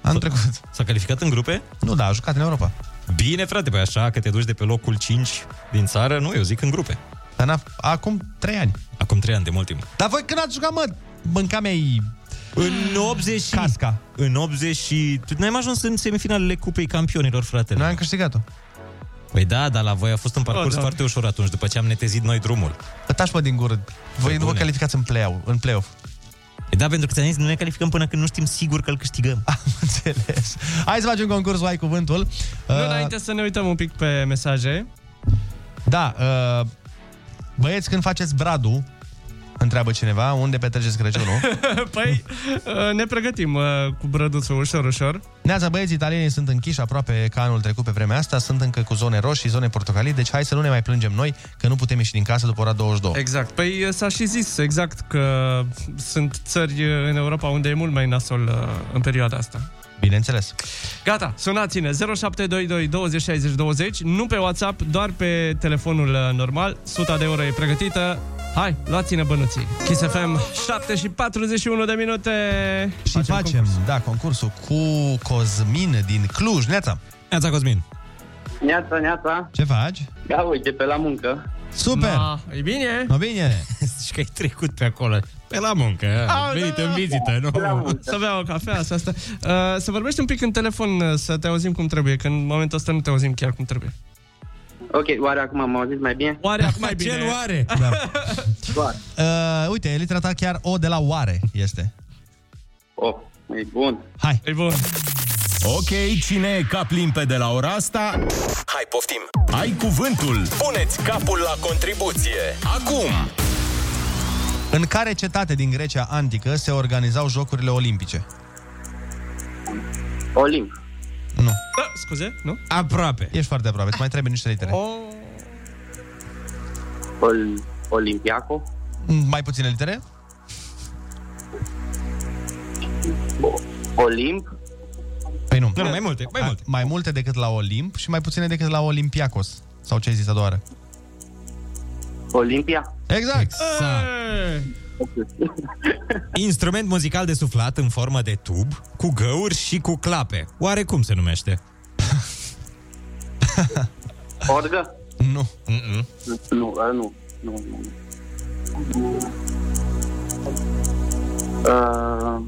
Anul trecut. S-a calificat în grupe? Nu, da, a jucat în Europa. Bine, frate, pe așa că te duci de pe locul 5 din țară, nu, eu zic în grupe. Dar n-a- acum 3 ani. Acum 3 ani, de mult timp. Dar voi când ați jucat, mă, mânca mei În 80 și... Casca. În 80 și... Tu n-ai mai ajuns în semifinalele Cupei Campionilor, fratele. Noi am câștigat-o. Păi da, dar la voi a fost un parcurs Oh, da. foarte ușor atunci, după ce am netezit noi drumul. Taci mă din gură. Voi nu vă bune. calificați în play-off. În play-off. E da, pentru că ți-am zis, nu ne calificăm până când nu știm sigur că îl câștigăm. Am înțeles. Hai să facem concursul Ai Cuvântul. Nu, Uh, înainte să ne uităm un pic pe mesaje. Da, uh, băieți, când faceți bradul, întreabă cineva, unde petreceți Crăciunul? păi, uh, ne pregătim uh, cu brăduțul ușor, ușor. Neața, băieți, italienii sunt închiși aproape ca anul trecut pe vremea asta, sunt încă cu zone roșii, zone portocalii, deci hai să nu ne mai plângem noi că nu putem ieși din casă după ora 22. Exact. Păi uh, s-a și zis exact că sunt țări uh, în Europa unde e mult mai nasol uh, în perioada asta. Bineînțeles. Gata, sunați-ne 0722 20 60 20, nu pe WhatsApp, doar pe telefonul uh, normal. 100 de euro e pregătită. Hai, luați-ne bănuții. Kiss FM, 7 și 41 de minute. Și facem, facem da, concursul cu Cosmin din Cluj. Neața! Neața, Cosmin! Neața, neața. Ce faci? Da, uite, pe la muncă. Super! Da, e bine? No, bine! Zici că ai trecut pe acolo. Pe la muncă, ai venit în vizită, nu? Să bea o cafea, să asta. Uh, să vorbești un pic în telefon, uh, să te auzim cum trebuie, că în momentul ăsta nu te auzim chiar cum trebuie. Ok, oare acum am auzit mai bine? Oare acum mai bine? Ce oare? Da. Doar. Uh, uite, litera ta chiar O de la oare este. Oh, e bun. Hai! E bun. Ok, cine e cap limpede la ora asta? Hai, poftim! Ai cuvântul! Puneți capul la contribuție! Acum! În care cetate din Grecia antică se organizau Jocurile Olimpice? Olimp. Nu. Da, scuze, nu? Aproape. Ești foarte aproape, îți mai trebuie niște litere. Oh. Ol- Olimpiaco. Mai puține litere? Olimp. Păi nu. Nu, nu, mai multe, mai multe. Mai multe decât la Olimp și mai puține decât la Olimpiacos. Sau ce ai zis a doua oară? Olimpia. Exact. Exact. Instrument muzical de suflat în formă de tub, cu găuri și cu clape. Oare cum se numește? Orgă. Nu. Mm-mm. Nu, a, nu. Nu, nu. Uh,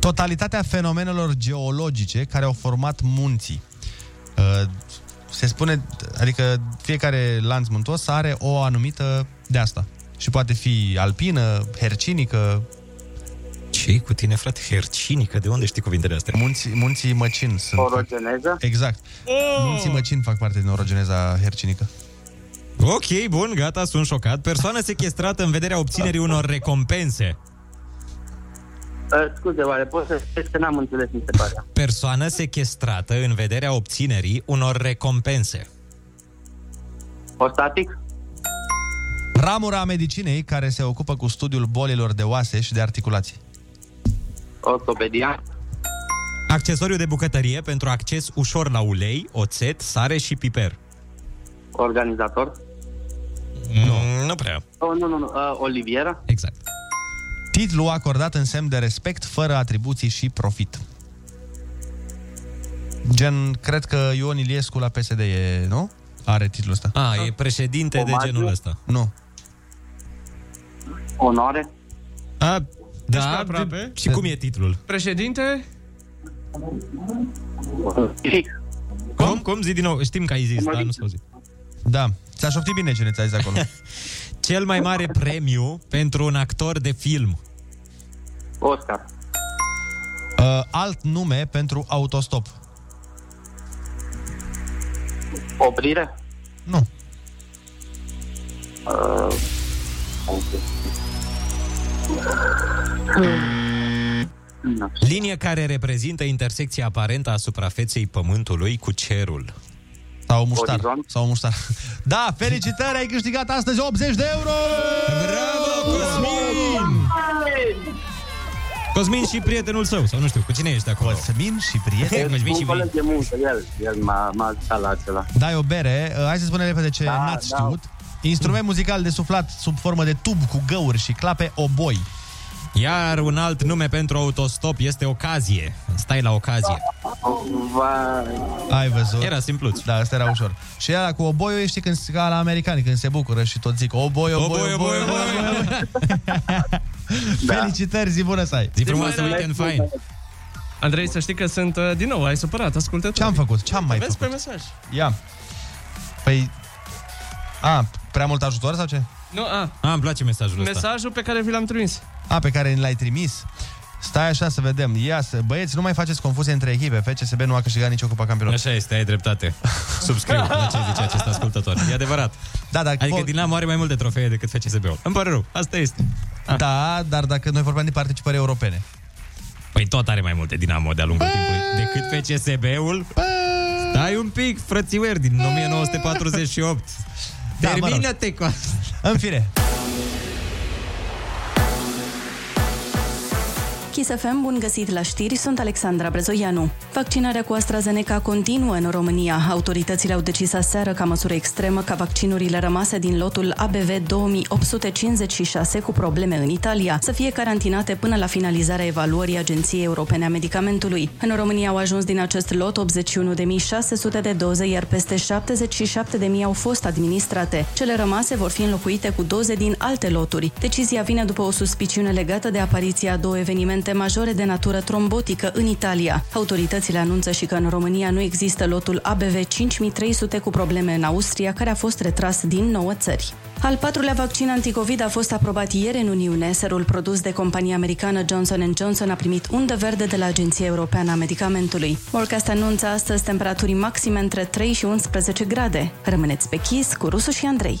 Totalitatea fenomenelor geologice care au format munții. Uh, Se spune, adică fiecare lanț muntos are o anumită de asta. Și poate fi alpină, hercinică. ce cu tine, frate? Hercinică? De unde știi cuvintele astea? Munții, munții Măcin sunt. orogeneză. Exact. Oh! Munții Măcin fac parte din orogeneza hercinică. Ok, bun, gata, sunt șocat. Persoană sequestrată în vederea obținerii unor recompense. Uh, scuze, oare poți să spui că n-am înțeles, mi se pare. Persoană sequestrată în vederea obținerii unor recompense. Ostatic? Ramura a medicinei care se ocupă cu studiul bolilor de oase și de articulații. Ortopedia? Accesoriu de bucătărie pentru acces ușor la ulei, oțet, sare și piper. Organizator? Nu, nu prea. Oh, nu, nu, nu. Uh, Oliviera? Exact. Titlu acordat în semn de respect, fără atribuții și profit. Gen, cred că Ion Iliescu la PSD e, nu? Are titlul ăsta. A, e președinte de Omagiu? genul ăsta. Nu. Onoare? A, Ești da, aproape. și cum e titlul? Președinte? Civic? Cum? Cum? Zi din nou. Știm că ai zis, dar nu s-a auzit. Da. Ți-a șoptit bine ce ne ți-ai zis acolo. Cel mai mare premiu pentru un actor de film. Oscar? uh, alt nume pentru autostop. Oprire? Nu. Uh, nu. Linie care reprezintă intersecția aparentă a suprafeței Pământului cu cerul. Sau muștar. Orizont? Sau muștar. Da, felicitări, ai câștigat astăzi 80 de euro! Bravo, Cosmin! Cosmin și prietenul său, sau nu știu, cu cine ești acolo? Cosmin și prieten. Cosmin și Un coleg de muncă, el, el m-a, m-a ajutat la acela. Dai o bere. Uh, Hai să spunem repede ce Da, n-ați da. știut. Instrument muzical de suflat sub formă de tub cu găuri și clape, oboi. Iar un alt nume pentru autostop este ocazie. Stai la ocazie. Vai. Ai văzut? Era simpluț. Da, asta era ușor. Și ăla cu oboiul, știi când ca la americani, când se bucură și tot zic oboi, oboi, oboi, oboi, oboi. Da. Felicitări, zi bună să ai! Zi frumoasă, weekend fain! Andrei, să știi că sunt uh, din nou, ai supărat, ascultător. Ce-am făcut? Ce-am mai Vezi făcut? pe mesaj. Ia. Păi... A, prea mult ajutor sau ce? Nu, a, A, îmi place mesajul ăsta. mesajul pe care vi l-am trimis. A, pe care ni l-ai trimis? Stai așa să vedem. Ia să... Băieți, nu mai faceți confuzie între echipe. FCSB nu a câștigat nicio cupa campionat. Așa este, ai dreptate. Subscriu la ce zice acest ascultător. E adevărat. Da, dar Adică Dinamo are mai multe trofee decât FCSB-ul. Îmi pare rău. Asta este. Da, dar dacă noi vorbim de participări europene. Păi tot are mai multe Dinamo de-a lungul timpului decât FCSB-ul. Stai un pic, frățiueri, din 1948. Da, mă rog. Termină-te cu asta. În fine. Kiss FM, bun găsit la știri, sunt Alexandra Brezoianu. Vaccinarea cu AstraZeneca continuă în România. Autoritățile au decis aseară ca măsură extremă ca vaccinurile rămase din lotul ABV 2856 cu probleme în Italia să fie carantinate până la finalizarea evaluării Agenției Europene a Medicamentului. În România au ajuns din acest lot 81.600 de doze, iar peste 77.000 au fost administrate. Cele rămase vor fi înlocuite cu doze din alte loturi. Decizia vine după o suspiciune legată de apariția a două evenimente majore de natură trombotică în Italia. Autoritățile anunță și că în România nu există lotul ABV 5300 cu probleme în Austria, care a fost retras din 9 țări. Al patrulea vaccin anticovid a fost aprobat ieri în Uniune. Serul produs de compania americană Johnson Johnson a primit undă verde de la Agenția Europeană a Medicamentului. Morcast anunță astăzi temperaturi maxime între 3 și 11 grade. Rămâneți pe chis cu Rusu și Andrei.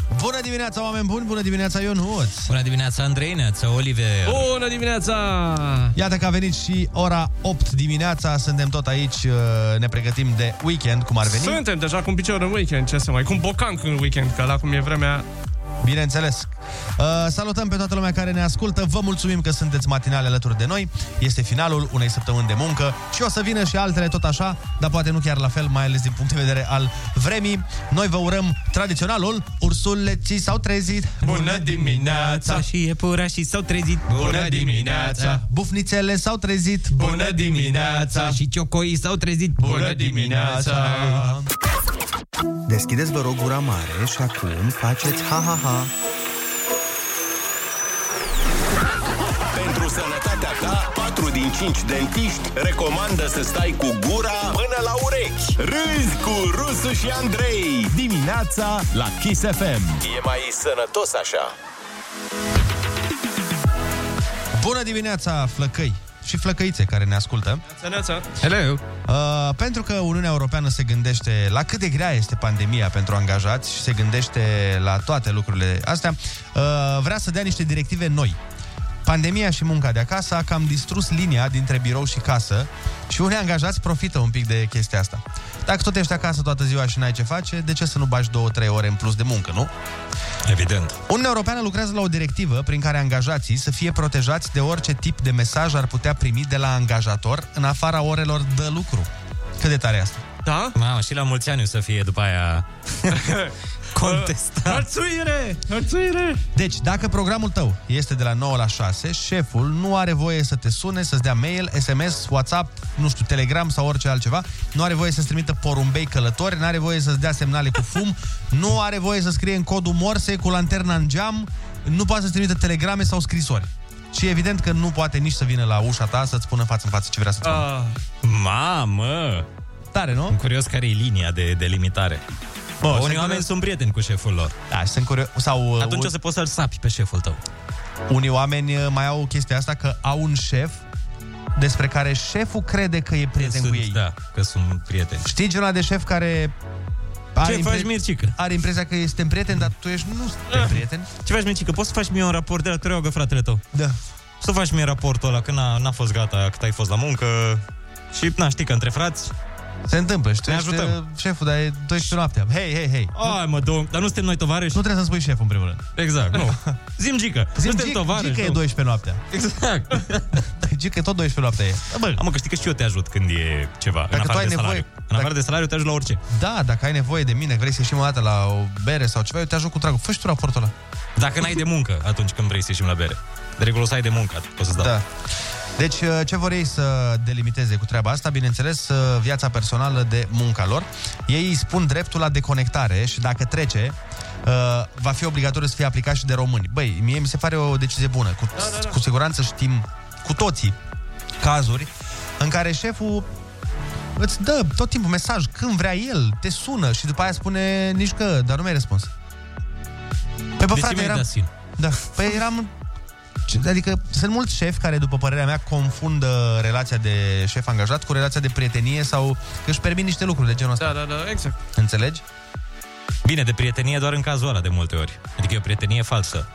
Bună dimineața, oameni buni! Bună dimineața, Ionuț! Bună dimineața, Andrei, neața, Oliver. Bună dimineața! Iată că a venit și ora 8 dimineața, suntem tot aici, uh, ne pregătim de weekend, cum ar veni. Suntem deja cu un picior în weekend, ce să mai, cu un bocanc în weekend, că la cum e vremea... Bineînțeles. Uh, salutăm pe toată lumea care ne ascultă. Vă mulțumim că sunteți matinale alături de noi. Este finalul unei săptămâni de muncă și o să vină și altele tot așa, dar poate nu chiar la fel, mai ales din punct de vedere al vremii. Noi vă urăm tradiționalul Ursuleții s-au trezit. Bună dimineața! Și iepurașii s-au trezit. Bună dimineața! Bufnițele s-au trezit. Bună dimineața! Și ciocoii s-au trezit. Bună dimineața! Deschideți, vă rog, gura mare și acum faceți ha-ha-ha. Pentru sănătatea ta, 4 din 5 dentiști recomandă să stai cu gura până la urechi. Râzi cu Rusu și Andrei. Dimineața la Kiss FM. E mai sănătos așa. Bună dimineața, flăcăi și flăcăițe care ne ascultă. Neața. Hello! Uh, pentru că Uniunea Europeană se gândește la cât de grea este pandemia pentru angajați și se gândește la toate lucrurile astea, uh, vrea să dea niște directive noi. Pandemia și munca de acasă a cam distrus linia dintre birou și casă și unii angajați profită un pic de chestia asta. Dacă tot ești acasă toată ziua și n-ai ce face, de ce să nu bagi 2-3 ore în plus de muncă, nu? Evident. Uniunea Europeană lucrează la o directivă prin care angajații să fie protejați de orice tip de mesaj ar putea primi de la angajator în afara orelor de lucru. Cât de tare e asta? Da? Mamă, și la mulți ani o să fie după aia contestat. Hărțuire! Hărțuire! Deci, dacă programul tău este de la 9 la 6, șeful nu are voie să te sune, să-ți dea mail, SMS, WhatsApp, nu știu, Telegram sau orice altceva, nu are voie să-ți trimită porumbei călători, nu are voie să-ți dea semnale cu fum, nu are voie să scrie în codul morse cu lanterna în geam, nu poate să-ți trimită telegrame sau scrisori. Și evident că nu poate nici să vină la ușa ta să-ți spună față în față ce vrea să-ți spună. Ah, Mamă! Tare, nu? Sunt curios care e linia de delimitare. Bă, Bă, sunt Unii oameni curios. sunt prieteni cu șeful lor. Da, și sunt curios. Sau, uh, Atunci o să poți să-l sapi pe șeful tău. Unii oameni uh, mai au chestia asta că au un șef despre care șeful crede că e prieten sunt, cu ei. Da, că sunt prieteni. Știi genul ăla de șef care Are Ce faci, Mircică? Are impresia că suntem prieteni, dar tu ești nu suntem prieteni. Ce faci, Mircică? Poți să faci mie un raport de la te rog, fratele tău? Da. Să faci mie raportul ăla, că n-a, n-a fost gata, cât ai fost la muncă. Și, na, știi că între frați... Se întâmplă și tu Ne ești ajutăm. uh, șeful, dar e 12 noaptea. Hei, hei, hei. Ai, mă, două, dar nu suntem noi tovarăși? Nu trebuie să-mi spui șeful, în primul rând. Exact, nu. Zim, Gică, Zim, suntem Gic- tovarăși. Gică e nu? 12 noaptea. Exact. Gică e tot 12 noaptea e. Bă, Am, că știi că și eu te ajut când e ceva, Dacă în tu afară ai de nevoie- salariu. În afară de salariu te ajut la orice. Da, dacă ai nevoie de mine, vrei să ieșim o dată la o bere sau ceva, eu te ajut cu dragul. Fă și tu raportul ăla. Dacă n-ai de muncă atunci când vrei să ieșim la bere. De regulă să ai de muncă, atunci o să-ți dau. Da. Deci, uh, ce vor ei să delimiteze cu treaba asta? Bineînțeles, uh, viața personală de munca lor. Ei îi spun dreptul la deconectare și dacă trece, uh, va fi obligatoriu să fie aplicat și de români. Băi, mie mi se pare o decizie bună. Cu, da, da, da. cu siguranță știm cu toții cazuri în care șeful îți dă tot timpul mesaj când vrea el, te sună și după aia spune nici că, dar nu mi-ai răspuns. Păi, bă, De ce frate, mi-ai eram... dat sin? Da, păi eram... Ce- Adică sunt mulți șefi care, după părerea mea, confundă relația de șef-angajat cu relația de prietenie sau că își permit niște lucruri de genul ăsta. Da, da, da, exact. Înțelegi? Bine, de prietenie doar în cazul ăla de multe ori. Adică e o prietenie falsă.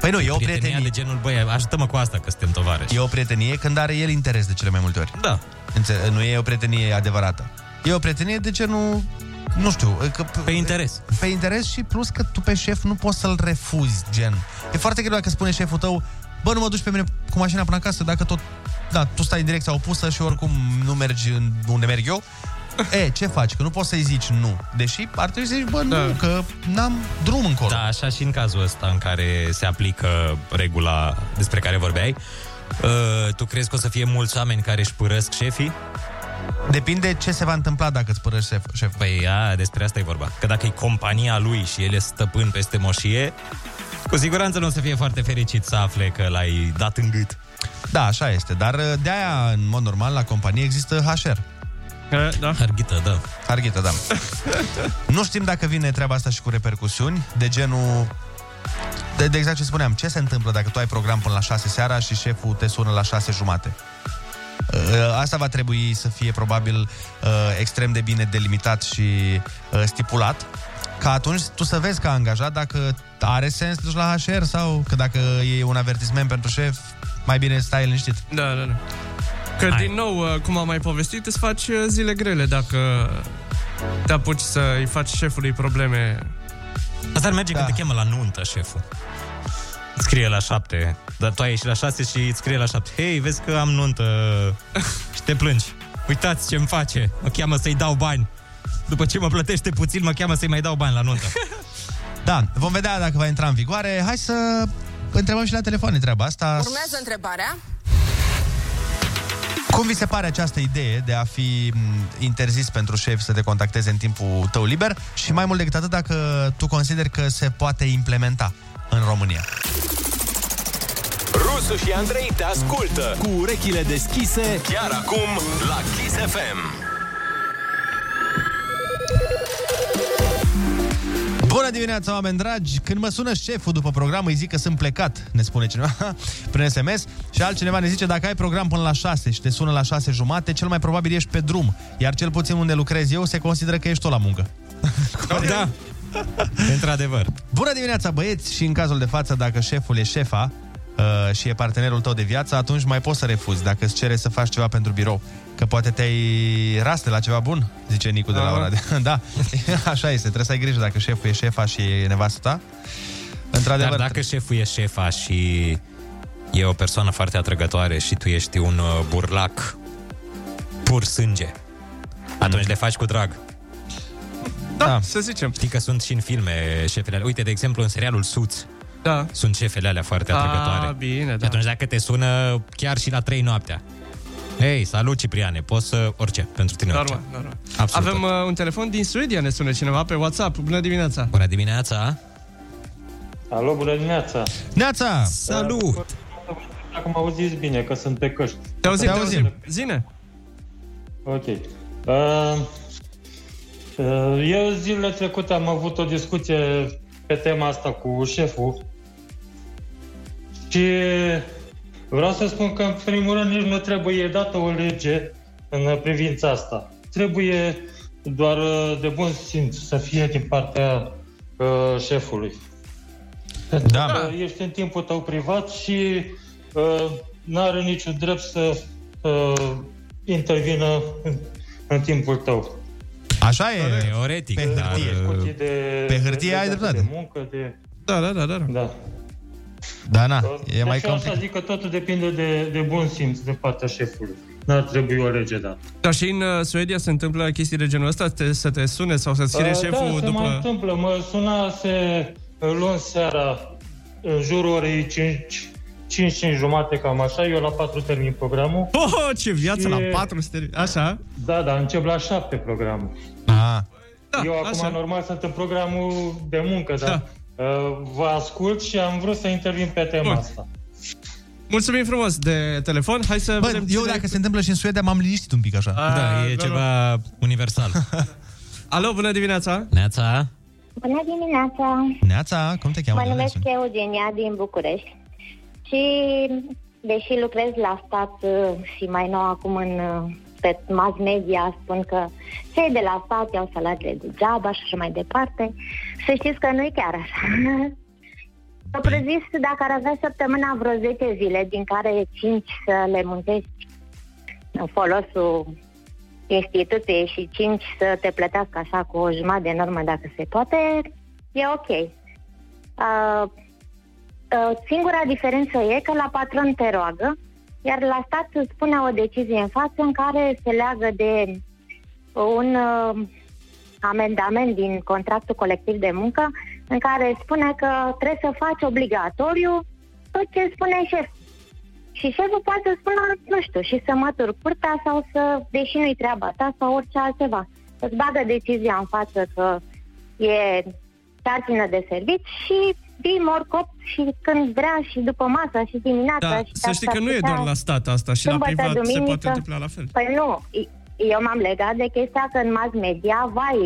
Păi nu, e o Prietenia prietenie. de genul, băi, ajută-mă cu asta că suntem tovarăși. E o prietenie când are el interes de cele mai multe ori. Da. Înțe- nu e o prietenie adevărată. E o prietenie de genul nu știu, că, pe interes. Pe interes și plus că tu pe șef nu poți să-l refuzi, gen. E foarte greu dacă spune șeful tău, bă, nu mă duci pe mine cu mașina până acasă, dacă tot, da, tu stai în direcția opusă și oricum nu mergi în unde merg eu, e, ce faci? Că nu poți să-i zici nu. Deși ar trebui să zici, bă, nu, Da. că n-am drum încolo. Da, așa și în cazul ăsta în care se aplică regula despre care vorbeai. Uh, tu crezi că o să fie mulți oameni care își părăsc șefii? Depinde ce se va întâmpla dacă îți părăși șef, șef. Păi, a, despre asta e vorba. Că dacă e compania lui și el e stăpân peste moșie, cu siguranță nu o să fie foarte fericit să afle că l-ai dat în gât. Da, așa este. Dar de-aia, în mod normal, la companie există HR. Da. Harghită, da. Harghită, da. nu știm dacă vine treaba asta și cu repercusiuni, de genul... De, de exact ce spuneam, ce se întâmplă dacă tu ai program până la 6 seara și șeful te sună la 6 jumate? Uh, Asta va trebui să fie probabil uh, extrem de bine delimitat și uh, stipulat ca atunci tu să vezi ca angajat dacă are sens să duci la HR sau că dacă e un avertisment pentru șef, mai bine stai liniștit. Da, da, da. Că, din nou, uh, cum am mai povestit, îți faci uh, zile grele dacă te apuci să-i faci șefului probleme. Asta ar merge da. când te chemă la nuntă, șeful. Îți scrie la șapte, dar tu ai ieșit la șase și îți scrie la șapte. Hei, vezi că am nuntă și te plângi. Uitați ce-mi face, mă cheamă să-i dau bani. După ce mă plătește puțin, mă cheamă să-i mai dau bani la nuntă. Da, vom vedea dacă va intra în vigoare. Hai să întrebăm și la telefon treaba asta. Urmează întrebarea. Cum vi se pare această idee de a fi m, interzis pentru șef să te contacteze în timpul tău liber și mai mult decât atât dacă tu consideri că se poate implementa în România? Rusu și Andrei te ascultă cu urechile deschise chiar acum la Kiss FM. Bună dimineața, oameni dragi! Când mă sună șeful după program, îi zic că sunt plecat, ne spune cineva prin SMS și altcineva ne zice dacă ai program până la 6 și te sună la 6 jumate, cel mai probabil ești pe drum, iar cel puțin unde lucrez eu se consideră că ești tot la muncă. da, într-adevăr. Bună dimineața, băieți! Și în cazul de față, dacă șeful e șefa uh, și e partenerul tău de viață, atunci mai poți să refuzi dacă îți cere să faci ceva pentru birou. Că poate te-ai raste la ceva bun, zice Nicu de la Ah. ora de... Da, așa este, trebuie să ai grijă dacă șeful e șefa și e nevastă ta. Într-adevăr, Dar dacă șeful e șefa și e o persoană foarte atrăgătoare și tu ești un uh, burlac pur sânge, atunci le faci cu drag. Da, să zicem. Știi că sunt și în filme șefele alea. Uite, de exemplu, în serialul Suț, da. sunt șefele alea foarte A, atrăgătoare. bine, da. Și atunci dacă te sună chiar și la 3 noaptea, Hei, salut Cipriane, poți să orice pentru tine Normal, orice. normal. Absolut. Avem uh, un telefon din Suedia, ne sună cineva pe WhatsApp. Bună dimineața! Bună dimineața! Alo, bună dimineața! Neața! Salut! Acum auziți bine că sunt pe căști. Te auzim, te auzim. Zine! Ok. Uh, uh, eu zilele trecute am avut o discuție pe tema asta cu șeful și vreau să spun că în primul rând nici nu trebuie dată o lege în privința asta. Trebuie doar uh, de bun simț să fie din partea uh, șefului. Pentru Da. că ești în timpul tău privat și uh, nu are niciun drept să uh, intervină în, în timpul tău. Așa e. Teoretic, pe dar... hârtie. Discuții de, Pe hârtie de, ai de, dreptate. De muncă, de... Da, da, da, da. Da. Da, na, e deci mai eu așa complicat. zic că totul depinde de, de bun simț de partea șefului. N-ar trebui o lege dată. Dar și în uh, Suedia se întâmplă chestii de genul ăsta? Te, să te sune sau să-ți scrie Uh, șeful da, se după... mai întâmplă. Mă sunase uh, luni seara, în jurul orei 5, 5, 5 jumate, cam așa. Eu la 4 termin programul. Oh, ce viață, Și- la 4 steri... Așa? Da, da, încep la 7 programul. Ah. Da, Eu acum așa. normal sunt în programul de muncă, dar uh, vă ascult și am vrut să intervin pe tema Bun. asta. Mulțumim frumos de telefon. Hai să Bă, vedem eu cine- dacă se întâmplă și în Suedia m-am liniștit un pic așa. A, Da, e da, ceva universal. Alo, bună dimineața! Neața? Bună dimineața! Neața, cum te cheamă? Mă de unde numesc suni? Eugenia din București și deși lucrez la stat uh, și mai nou acum în uh, pe mass media spun că cei de la stat iau salariile degeaba și așa mai departe, să știți că nu e chiar așa. Propriu-zis, dacă ar avea săptămâna vreo 10 zile, din care 5 să le muncești în folosul instituției și 5 să te plătească așa cu o jumătate de normă dacă se poate, e ok. Uh, uh, singura diferență e că la patron te roagă, iar la stat îți pune o decizie în față în care se leagă de un uh, amendament din contractul colectiv de muncă în care spune că trebuie să faci obligatoriu tot ce spune șef. Și șeful poate să spună, nu știu, și să mătur curtea sau să, deși nu-i treaba ta sau orice altceva. Îți bagă decizia în față că e sarcină de servici și vii morcop și când vrea și după masa și dimineața. Da, și să știi că nu e doar la stat asta, și la Sâmbătă, privat se duminică. poate întâmpla la fel. Păi nu, eu m-am legat de chestia că în mass media, vai,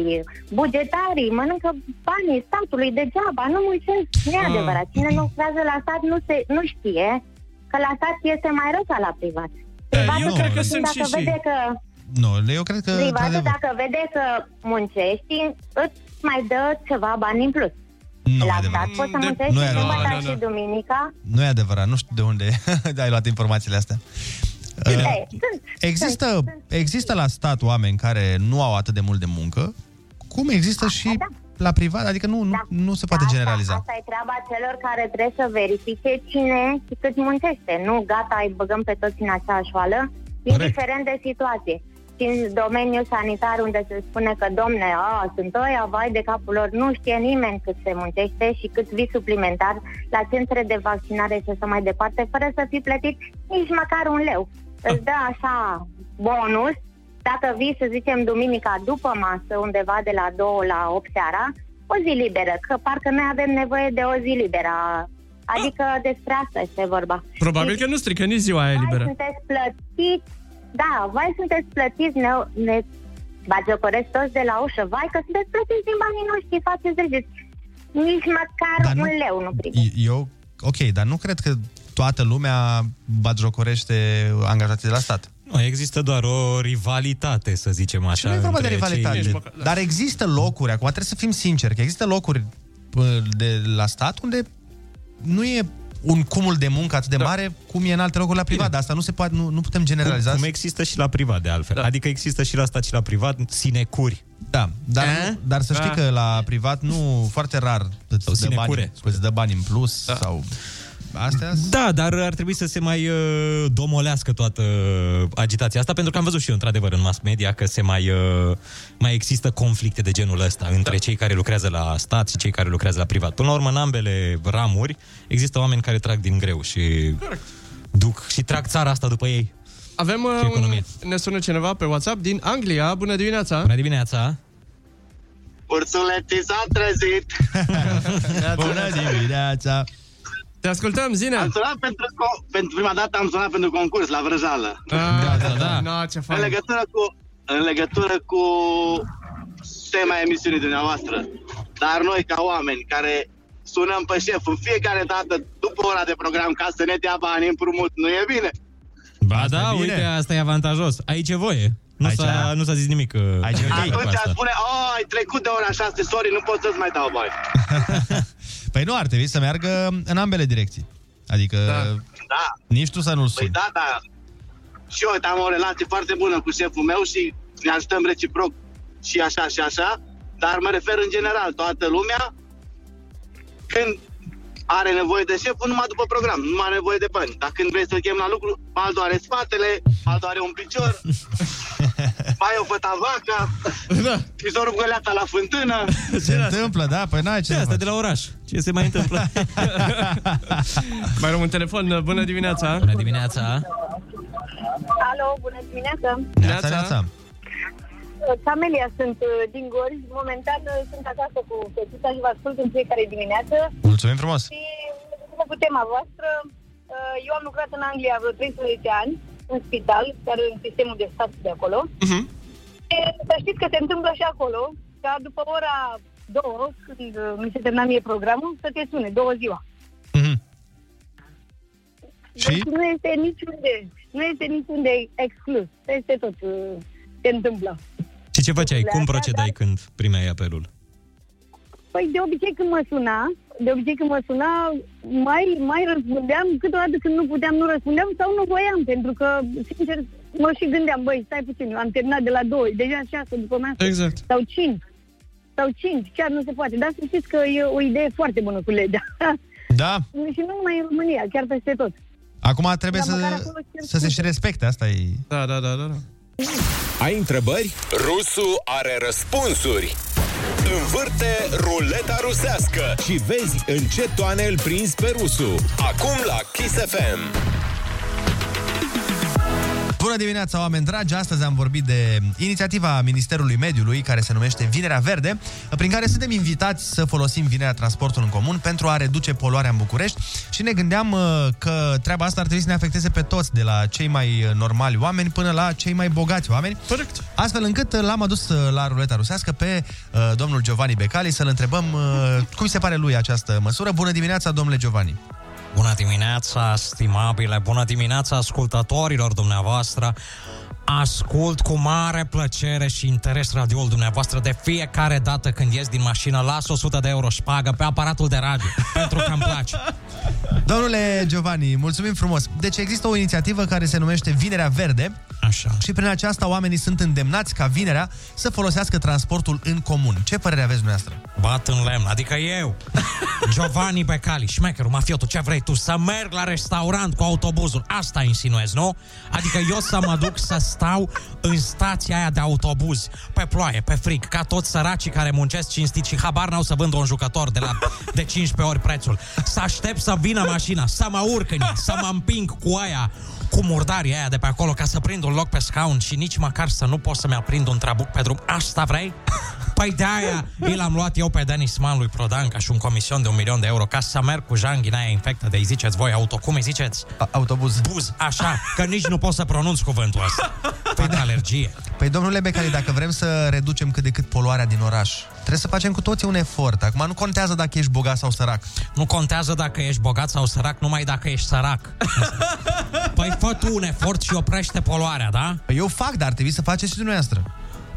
bugetarii mănâncă banii statului degeaba, nu muncesc. Nu e Ah. adevărat. Cine nu lucrează la stat nu, se, nu știe că la stat este mai rău ca la privat. Privatul, eu cred că puțin, sunt dacă și- vede că Nu, eu cred că... privatul, într-adevăr, dacă vede că muncești, îți mai dă ceva bani în plus. Nu la e stat adevărat. poți să De- muncești nu e și adevărat. sâmbătă Nu, nu, și nu. duminica. Nu e adevărat, nu știu de unde ai luat informațiile astea. Uh, Ei, sunt, Există, există la stat oameni care nu au atât de mult de muncă, cum există și la privat, adică nu, nu, nu se poate generaliza. Asta e treaba celor care trebuie să verifice cine și cât muncește. Nu, gata, îi băgăm pe toți în aceeași oală, indiferent de situație. Și în domeniul sanitar, unde se spune că, domne, a, sunt ăia, vai de capul lor, nu știe nimeni cât se muncește și cât vii suplimentar la centre de vaccinare și așa mai departe, fără să fi plătit nici măcar un leu. Îți dă așa bonus, dacă vii, să zicem, duminica după masă, undeva de la 2 la 8 seara, o zi liberă, că parcă noi avem nevoie de o zi liberă. Adică despre asta este vorba. Probabil că nu strică nici ziua aia Vai, liberă. sunteți plătiți, da, vai, sunteți plătiți, ne, ne bagiocoresc toți de la ușă, vai, că sunteți plătiți din banii noștri, faceți regeți. Nici măcar Dar nu- un leu nu primești. Eu, ok, dar nu cred că toată lumea batjocorește angajații de la stat. Nu, există doar o rivalitate, să zicem așa. Nu e vorba de între rivalitate. cei- Dar există locuri, acum trebuie să fim sinceri, că există locuri pă, de la stat unde nu e un cumul de muncă atât de da. mare cum e în alte locuri la privat. Dar asta nu se poate, nu, nu putem generaliza. Cum, cum există și la privat, de altfel. Da. Adică există și la stat și la privat sinecuri. Da, dar, nu, dar să știi Da. că la privat nu foarte rar îți dă, sinecure. bani, îți dă bani în plus da. sau... Astea Da, dar ar trebui să se mai uh, domolească toată uh, agitația asta, pentru că am văzut și eu, într-adevăr, în mass media că se mai, uh, mai există conflicte de genul ăsta între cei care lucrează la stat și cei care lucrează la privat. Până la urmă, în ambele ramuri există oameni care trag din greu și duc și trag țara asta după ei. Avem Și uh, un, economie. ne sună cineva pe WhatsApp din Anglia. Bună dimineața! Bună dimineața! Ursuleții s-au trezit. Bună dimineața! Te ascultăm, zine! Am sunat pentru, co- pentru prima dată am sunat pentru concurs la Vrăjală. Da, da, da. No, ce În fain. legătură cu, în legătură cu tema emisiunii dumneavoastră. Dar noi, ca oameni care sunăm pe șef în fiecare dată după ora de program ca să ne dea bani împrumut, nu e bine? Ba da, bine. uite, asta e avantajos. Aici e voie. Nu, Aici- s-a, nu s-a zis nimic. uh, Aici e ok. cu Atunci asta. spune, oh, ai trecut de ora 6, sorry, nu pot să-ți mai dau bani. Păi nu, ar trebui să meargă în ambele direcții. Adică Da. nici tu să nu-l Păi suni. da, da. Și eu uite, am o relație foarte bună cu șeful meu și ne ajutăm reciproc și așa și așa, dar mă refer în general, toată lumea, când are nevoie de șeful, numai după program, nu are nevoie de bani. Dar când vrei să-l chem la lucru, altul are spatele, altul are un picior, mai o făta vaca, da. și s-o rup găleata la fântână. Se întâmplă, da? Păi n-ai ce Ce să asta faci. de la oraș? Ce se mai întâmplă? Mai rămân telefon. Bună dimineața. Bună dimineața. Alo, bună dimineața! Neața, neața. Camelia sunt uh, din Gorj. Momentan uh, sunt acasă cu fetița și vă ascult în fiecare dimineață. Mulțumim frumos. Și în cu tema voastră, uh, eu am lucrat în Anglia vreo 13 ani, în spital, chiar în sistemul de stat de acolo. Uh-huh. Și să știți că se întâmplă și acolo, ca după ora două, când uh, mi se termina mie programul, să te sune, două ziua. Mhm. Și? Deci nu este niciunde, nu este niciunde exclus. Peste tot uh, se întâmplă. Și ce făceai? Cum Astea, procedai când primeai apelul? Păi de obicei când mă suna, de obicei când mă suna, mai, mai răspundeam, câteodată când nu puteam, nu răspundeam sau nu voiam, pentru că, sincer, mă și gândeam, băi, stai puțin, eu am terminat de la 2, deja 6 după masă. Exact. Sau 5. Sau 5, chiar nu se poate. Dar să știți că e o idee foarte bună cu legea. Da. și nu numai în România, chiar peste tot. Acum trebuie Dar măcar să, acolo cer să se și respecte, asta e... Da, da, da, da. da. Ai întrebări? Rusu are răspunsuri. Învârte ruleta rusească și vezi în ce toane îl prinzi pe Rusu. Acum la Kiss FM. Bună dimineața, oameni dragi! Astăzi am vorbit de inițiativa Ministerului Mediului, care se numește Vinerea Verde, prin care suntem invitați să folosim vinerea transportul în comun pentru a reduce poluarea în București și ne gândeam uh, că treaba asta ar trebui să ne afecteze pe toți, de la cei mai uh, normali oameni până la cei mai bogați oameni. Corect. Astfel încât uh, l-am adus uh, la ruleta rusească pe uh, domnul Giovanni Becali să-l întrebăm uh, cum se pare lui această măsură. Bună dimineața, domnule Giovanni! Bună dimineața, stimabile, bună dimineața ascultătorilor dumneavoastră. Ascult cu mare plăcere și interes radioul dumneavoastră de fiecare dată când ies din mașină, las 100 de euro șpagă pe aparatul de radio, pentru că îmi place. Domnule Giovanni, mulțumim frumos. Deci există o inițiativă care se numește Vinerea Verde. Așa. Și prin aceasta oamenii sunt îndemnați ca vinerea să folosească transportul în comun. Ce părere aveți dumneavoastră? Bat în lemn, adică eu, Giovanni Becali, șmecherul, mafiotul, ce vrei tu, să merg la restaurant cu autobuzul, asta insinuezi, nu? Adică eu să mă duc să stau în stația aia de autobuz, pe ploaie, pe frig, ca toți săracii care muncesc cinstit și habar n-au să vândă un jucător de, la, de 15 ori prețul. Să aștept să vină mașina, să mă urc în ea, să mă împing cu aia, cu murdarii aia de pe acolo ca să prind un loc pe scaun și nici măcar să nu pot să-mi aprind un trabuc pe drum. Asta vrei? Păi de aia i l-am luat eu pe Denis Man lui Prodan ca și un comision de un milion de euro ca să merg cu janghina aia infectă de îi ziceți voi auto, cum îi ziceți? A- autobuz. Buz, așa, că nici nu pot să pronunț cuvântul ăsta. Fac alergie. Păi, domnule Becali, dacă vrem să reducem cât de cât poluarea din oraș, trebuie să facem cu toții un efort. Acum nu contează dacă ești bogat sau sărac. Nu contează dacă ești bogat sau sărac, numai dacă ești sărac. Păi fă tu un efort și oprește poluarea, da? Păi eu fac, dar ar trebui să faceți și dumneavoastră.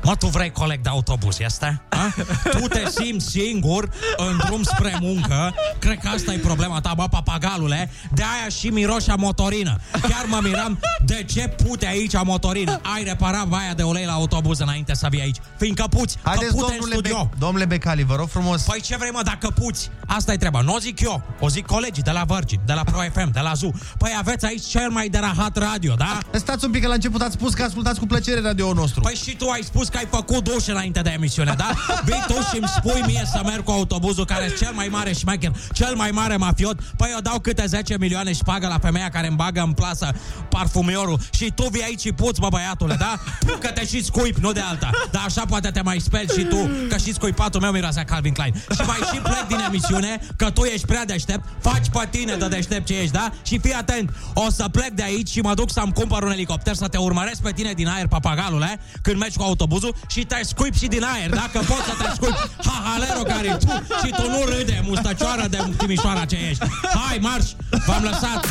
Mă, tu vrei coleg de autobuz, este? A? Tu te simți singur în drum spre muncă Cred că asta e problema ta, bă, papagalule De aia și miroșa motorină Chiar mă miram de ce pute aici motorină Ai reparat vaia de ulei la autobuz înainte să vii aici Fiindcă puți, Haideți, că pute în domnule, studio Be- domnule Becali, vă rog frumos. Păi ce vrei, mă, dacă puți? Asta e treaba. Nu o zic eu. O zic colegii de la Virgin, de la Pro FM, de la Zoo. Păi aveți aici cel mai de rahat radio, da? Stați un pic, că la început ați spus că ascultați cu plăcere radio nostru. Păi și tu ai spus că ai făcut duș înainte de emisiune, da? Vii tu și îmi spui mie să merg cu autobuzul care e cel mai mare șmecher, cel mai mare mafiot. Păi eu dau câte 10 milioane și pagă la femeia care îmi bagă în plasă parfumiorul și tu vii aici și puți, bă, băiatule, da? Că te și scuipi, nu de alta. Dar așa poate te mai speli și tu, că și scuipatul meu miroase a Calvin Klein. Și mai și plec din emisiune, că tu ești prea deștept, faci pe tine de deștept ce ești, da? Și fii atent, o să plec de aici și mă duc să-mi cumpăr un elicopter să te urmăresc pe tine din aer, papagalule, când mergi cu autobuzul și te scuipi și din aer, dacă poți să te scuipi. Hahalero care tu și tu nu râde, mustăcioară de Timișoara ce ești. Hai, marș, v-am lăsat.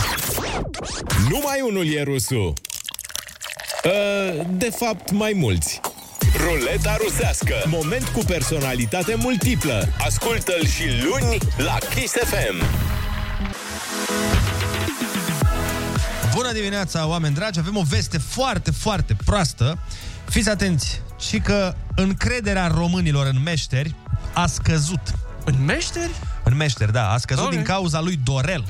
Numai unul e Rusu. Uh, de fapt, mai mulți. Ruleta rusească. Moment cu personalitate multiplă. Ascultă-l și luni la Kiss FM. Bună dimineața, oameni dragi! Avem o veste foarte, foarte proastă. Fiți atenți! Și că încrederea românilor în meșteri a scăzut. În meșteri? În meșteri, da. A scăzut Ok. din cauza lui Dorel.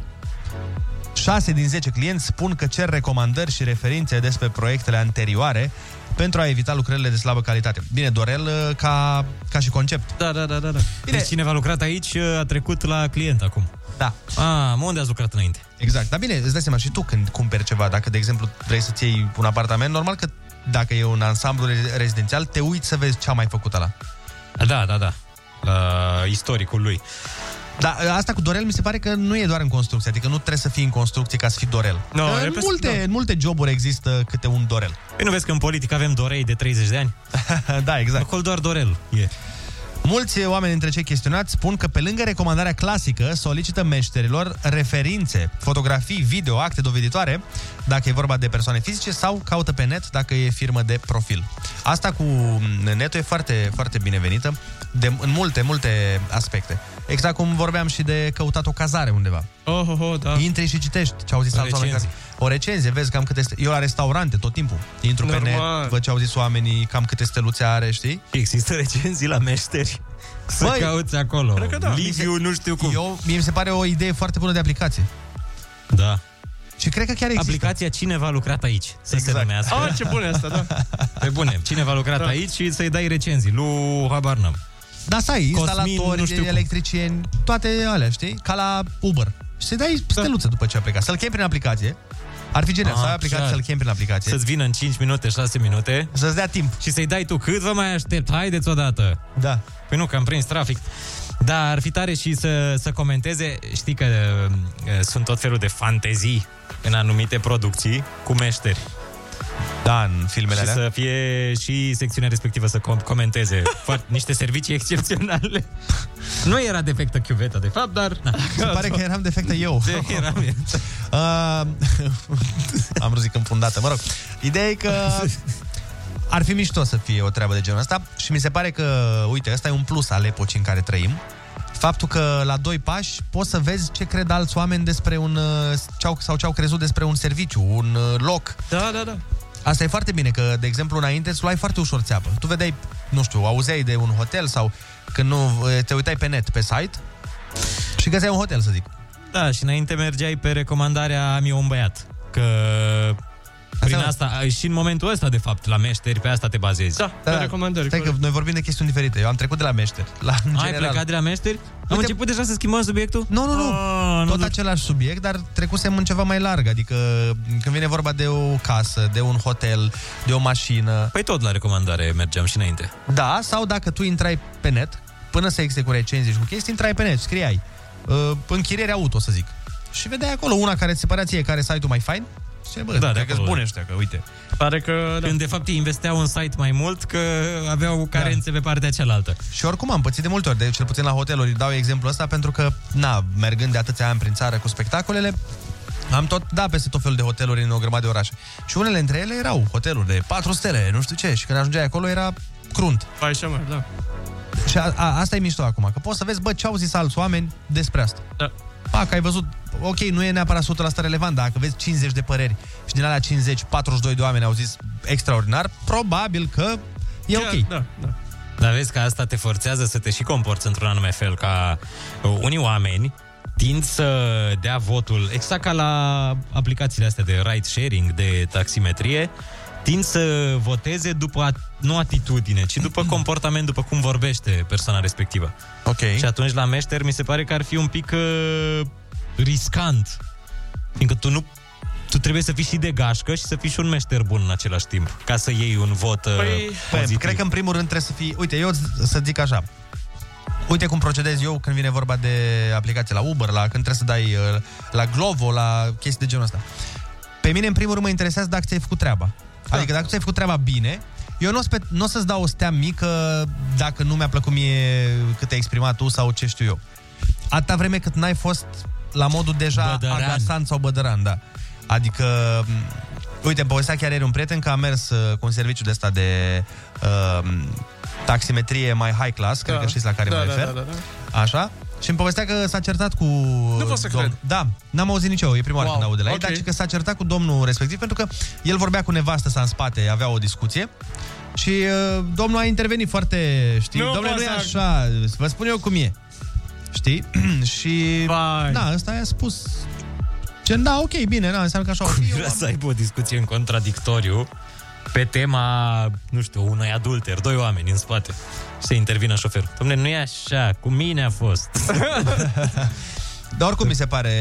6 din 10 clienți spun că cer recomandări și referințe despre proiectele anterioare pentru a evita lucrările de slabă calitate. Bine, Dorel uh, ca, ca și concept. Da, da, da, da. da. Bine. Deci cineva a lucrat aici, a trecut la client acum. Da. A, unde ați lucrat înainte? Exact. Dar bine, îți dai seama și tu când cumperi ceva, dacă, de exemplu, vrei să-ți iei un apartament, normal că dacă e un ansamblu re- rezidențial, te uiți să vezi ce a mai făcut ăla. Da, da, da. La istoricul lui. Da, asta cu Dorel mi se pare că nu e doar în construcție, adică nu trebuie să fii în construcție ca să fii Dorel. No, Că e în, pe- multe, da. în multe joburi există câte un Dorel. Păi nu vezi că în politică avem Dorei de 30 de ani? da, exact. Acolo doar Dorel e. Mulți oameni dintre cei chestionați spun că pe lângă recomandarea clasică solicită meșterilor referințe, fotografii, video, acte doveditoare, dacă e vorba de persoane fizice sau caută pe net dacă e firmă de profil. Asta cu netul e foarte, foarte binevenită de, în multe, multe aspecte. Exact cum vorbeam și de căutat o cazare undeva. Oh, oh, oh, da. Intri și citești ce au zis O alți oameni. recenzie. O recenzie, vezi cam câte... Ste... Eu la restaurante tot timpul. Intru pe Normal. net, văd ce au zis oamenii, cam câte steluțe are, știi? Există recenzii la meșteri. Să Băi, cauți acolo. cred că da. Liviu, nu știu cum. Eu, mie mi se pare o idee foarte bună de aplicație. Da. Și cred că chiar există. Aplicația Cineva a lucrat aici, să Exact. se numească. Ah, ce bune asta, da. Pe bune, cineva a lucrat Da. aici și să-i dai recenzii. Lu habar n-am. Da, să ai Cosmin, instalatori, nu știu cum. electricieni, toate alea, știi? Ca la Uber. Și să-i dai steluță după ce a plecat. Să-l chemi prin aplicație. Ar fi genial, Ah, să ai aplicație, așa. să-l chemi prin aplicație. Să-ți vină în 5 minute, 6 minute. Să-ți dea timp. Și să-i dai tu cât vă mai aștept, haideți odată. Da. Păi nu, că am prins trafic. Da, ar fi tare și să, să comenteze. Știi că uh, sunt tot felul de fantezii în anumite producții cu meșteri. Da, în filmele și alea. să fie și secțiunea respectivă să com- comenteze foarte, niște servicii excepționale. Nu era defectă chiuveta, de fapt, dar... Na. Se pare că eram defectă eu. De, eram eu. Uh, am ruzic înfundată, mă rog. Ideea e că ar fi mișto să fie o treabă de genul ăsta și mi se pare că, uite, ăsta e un plus al epocii în care trăim. Faptul că la doi pași poți să vezi ce cred alți oameni despre un uh, ce au, sau ce au crezut despre un serviciu, un uh, loc. Da, da, da. Asta e foarte bine, că, de exemplu, înainte îți luai foarte ușor țeapă. Tu vedeai, nu știu, auzeai de un hotel sau când nu te uitai pe net, pe site și găseai un hotel, să zic. Da, și înainte mergeai pe recomandarea Am eu un băiat. Că prin asta, și în momentul ăsta, de fapt, la meșteri, pe asta te bazezi. Da, pe recomandări. Stai că noi vorbim de chestiuni diferite. Eu am trecut de la meșteri. La, în Ai general. plecat de la meșteri? Am început deja să schimbăm subiectul? Nu, nu, nu. Ah, Tot nu, același subiect, dar trecusem în ceva mai larg. Adică când vine vorba de o casă, de un hotel, de o mașină. Păi tot la recomandare mergeam și înainte. Da, sau dacă tu intrai pe net, până să existe cu recenzii și cu chestii, intrai pe net, scriai uh, închiriere auto, să zic. Și vedeai acolo una care ți se părea ție, care site-ul mai fain. Și bă, Da, de cred că acolo. bune ăștia, că uite. Pare că... Da. Când de fapt ei investeau în site mai mult, că aveau carențe pe partea cealaltă. Și oricum am pățit de multe ori, de cel puțin la hoteluri, dau exemplu ăsta pentru că, na, mergând de atâția ani prin țară cu spectacolele, am tot dat peste tot felul de hoteluri în o grămadă de orașe. Și unele dintre ele erau hoteluri de 4 stele, nu știu ce, și când ajungeai acolo era crunt. Păi așa, mă, da. Și a, a, asta e mișto acum, că poți să vezi, bă, ce au zis alți oameni despre asta. Da. Pa, că ai văzut, ok, nu e neapărat 100% relevant, dar dacă vezi 50 de păreri și din alea 50, 42 de oameni au zis extraordinar, probabil că e ok. Da, da. Dar vezi că asta te forțează să te și comporți într-un anume fel, ca uh, unii oameni tind să dea votul, exact ca la aplicațiile astea de ride sharing, de taximetrie, tind să voteze după, at- nu atitudine, ci după comportament, după cum vorbește persoana respectivă. Ok. Și atunci la meșter mi se pare că ar fi un pic uh, riscant. Fiindcă tu nu tu trebuie să fii și de gașcă și să fii și un meșter bun în același timp, ca să iei un vot uh, Păi, pozitiv. cred că în primul rând trebuie să fii... Uite, eu să zic așa. Uite cum procedez eu când vine vorba de aplicație la Uber, la când trebuie să dai uh, la Glovo, la chestii de genul ăsta. Pe mine, în primul rând, mă interesează dacă ți-ai făcut treaba. Da. Adică dacă ți-ai făcut treaba bine, eu nu o, să, n-o să-ți dau o stea mică dacă nu mi-a plăcut mie cât ai exprimat tu sau ce știu eu. Atâta vreme cât n-ai fost la modul deja Bădăran. agasan sau bădăran, da. Adică m, Uite, îmi povestea chiar ieri un prieten că a mers uh, cu un serviciu de ăsta de uh, taximetrie mai high class, cred Da. că știți la care Da, mă da, refer. da, da, da. Așa? Și îmi povestea că s-a certat cu... Nu pot să cred. Da, n-am auzit nici eu, e prima oară Wow, când aud de la ei, ok. dar și că s-a certat cu domnul respectiv pentru că el vorbea cu nevastă sa în spate, avea o discuție și uh, domnul a intervenit foarte, știi, Nu domnule, nu e poți să- așa, vă spun eu cum e. Știi? și... Vai. Da, ăsta i-a spus... Ce, da, ok, bine, da, înseamnă că așa o fi. Vrea să aibă o discuție în contradictoriu pe tema, nu știu, unui adulter, doi oameni în spate. Și să intervină șoferul. Dom'le, nu e așa, cu mine a fost. Dar oricum mi se pare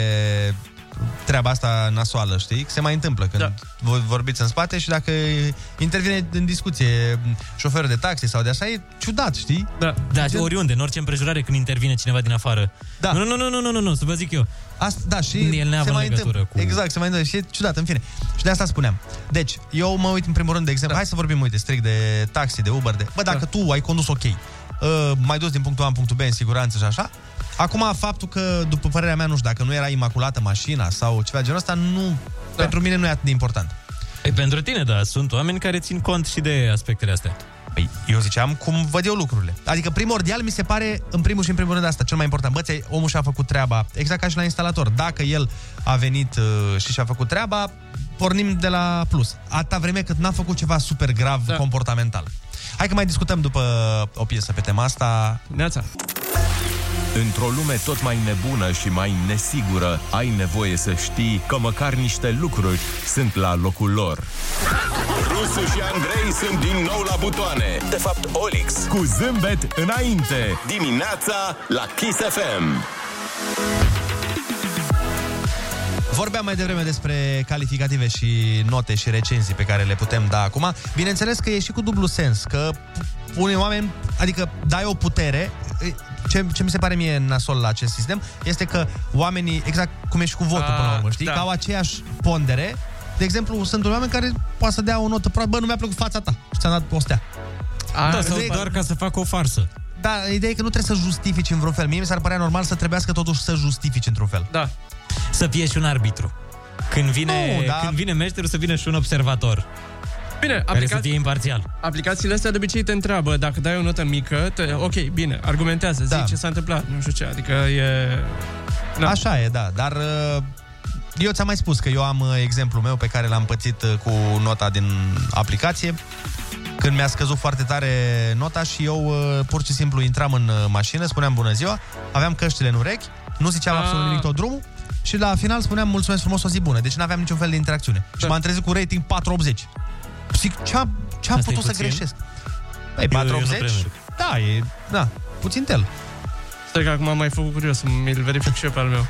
treaba asta nasoală, știi? Se mai întâmplă când da. voi vorbiți în spate și dacă intervine în discuție șoferul de taxi sau de așa, e ciudat, știi? Da. Da, oriunde, în orice împrejurare când intervine cineva din afară. Da. Nu, nu, nu, nu, nu, nu, nu, să vă zic eu. Asta, da, și El se neavă mai legătură întâmplă. cu... Exact, se mai întâmplă și e ciudat, în fine. Și de asta spuneam. Deci, eu mă uit în primul rând, de exemplu, da. hai să vorbim, uite, strict de taxi, de Uber, de... Bă, dacă da. tu ai condus ok, uh, mai dus din punctul A în punctul B în siguranță și așa, acum faptul că, după părerea mea, nu știu, dacă nu era imaculată mașina sau ceva genul ăsta, nu, da. pentru mine nu e atât de important. E pentru tine, da, sunt oameni care țin cont și de aspectele astea. Păi, eu ziceam cum văd eu lucrurile. Adică primordial mi se pare, în primul și în primul rând asta, cel mai important. Bă, ți-ai- omul și-a făcut treaba, exact ca și la instalator. Dacă el a venit uh, și și-a făcut treaba, pornim de la plus. Atâta vreme cât n-a făcut ceva super grav da. comportamental. Hai că mai discutăm după o piesă pe tema asta. Neața. Într-o lume tot mai nebună și mai nesigură, ai nevoie să știi că măcar niște lucruri sunt la locul lor. Rusu și Andrei sunt din nou la butoane. De fapt, Olix. Cu zâmbet înainte. Dimineața la Kiss FM. Vorbeam mai devreme despre calificative și note și recenzii pe care le putem da acum. Bineînțeles că e și cu dublu sens, că unii oameni, adică dai o putere, ce, ce mi se pare mie nasol la acest sistem, este că oamenii, exact cum e și cu votul Ah, până la urmă, știi, da. că au aceeași pondere. De exemplu, sunt oameni care poate să dea o notă proastă, bă, nu mi-a plăcut fața ta și ți-am dat postea. Da, sau doar ca să facă o farsă. Da, ideea e că nu trebuie să justifici în vreun fel. Mie mi s-ar părea normal să trebuiască totuși să justifici într-un fel. Da. Să fie și un arbitru. Când vine, Nu, da. când vine meșterul, să vină și un observator. Bine, Care să aplicați... fie imparțial. Aplicațiile astea de obicei te întreabă dacă dai o notă mică, te... ok, bine, argumentează, Da. zi ce s-a întâmplat, nu știu ce, adică e... Da. Așa e, da, dar uh, eu ți-am mai spus că eu am uh, exemplul meu pe care l-am pățit uh, cu nota din aplicație. Când mi-a scăzut foarte tare nota și eu uh, pur și simplu intram în uh, mașină, spuneam bună ziua, aveam căștile în urechi, nu ziceam Ah. absolut nimic tot drumul și la final spuneam mulțumesc frumos, o zi bună. Deci nu aveam niciun fel de interacțiune. Și m-am trezit cu rating 480. Zic, ce-a, ce-a Asta e putut să puțin? greșesc? Păi, Eu- eu nu 480? prea merg. da, e, da, puțin tel. Stai că acum am mai făcut curios, mi-l verific și eu pe al meu.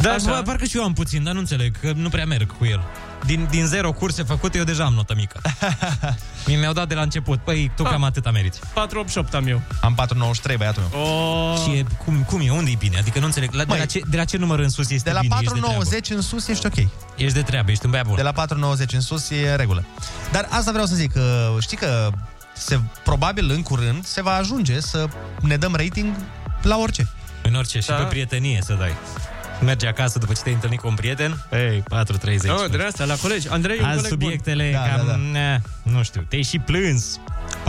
Da, Așa. bă, parcă și eu am puțin, dar nu înțeleg, că nu prea merg cu el. Din, din zero curse făcute, eu deja am notă mică. Mi mi-au dat de la început. Păi, tu Ah. cam atâta meriți. 488 am eu. Am 493, băiatul meu. Oh. Și e, cum, cum e? Unde e bine? Adică nu înțeleg. La, de, Măi, la ce, de la ce număr în sus este De la bine? Ești de 490 în sus ești ok. treabă. Ești de treabă, ești un băiat bun. De la 490 în sus e în regulă. Dar asta vreau să zic, că știi că se, probabil în curând se va ajunge să ne dăm rating la orice. În orice, și Da. pe prietenie să dai. Mergi acasă după ce te-ai întâlnit cu un prieten, ei, 4.30. Oh, de asta, la colegi. Andrei e un Azi coleg subiectele Da, cam, da, da. ne, nu știu, te-ai și plâns.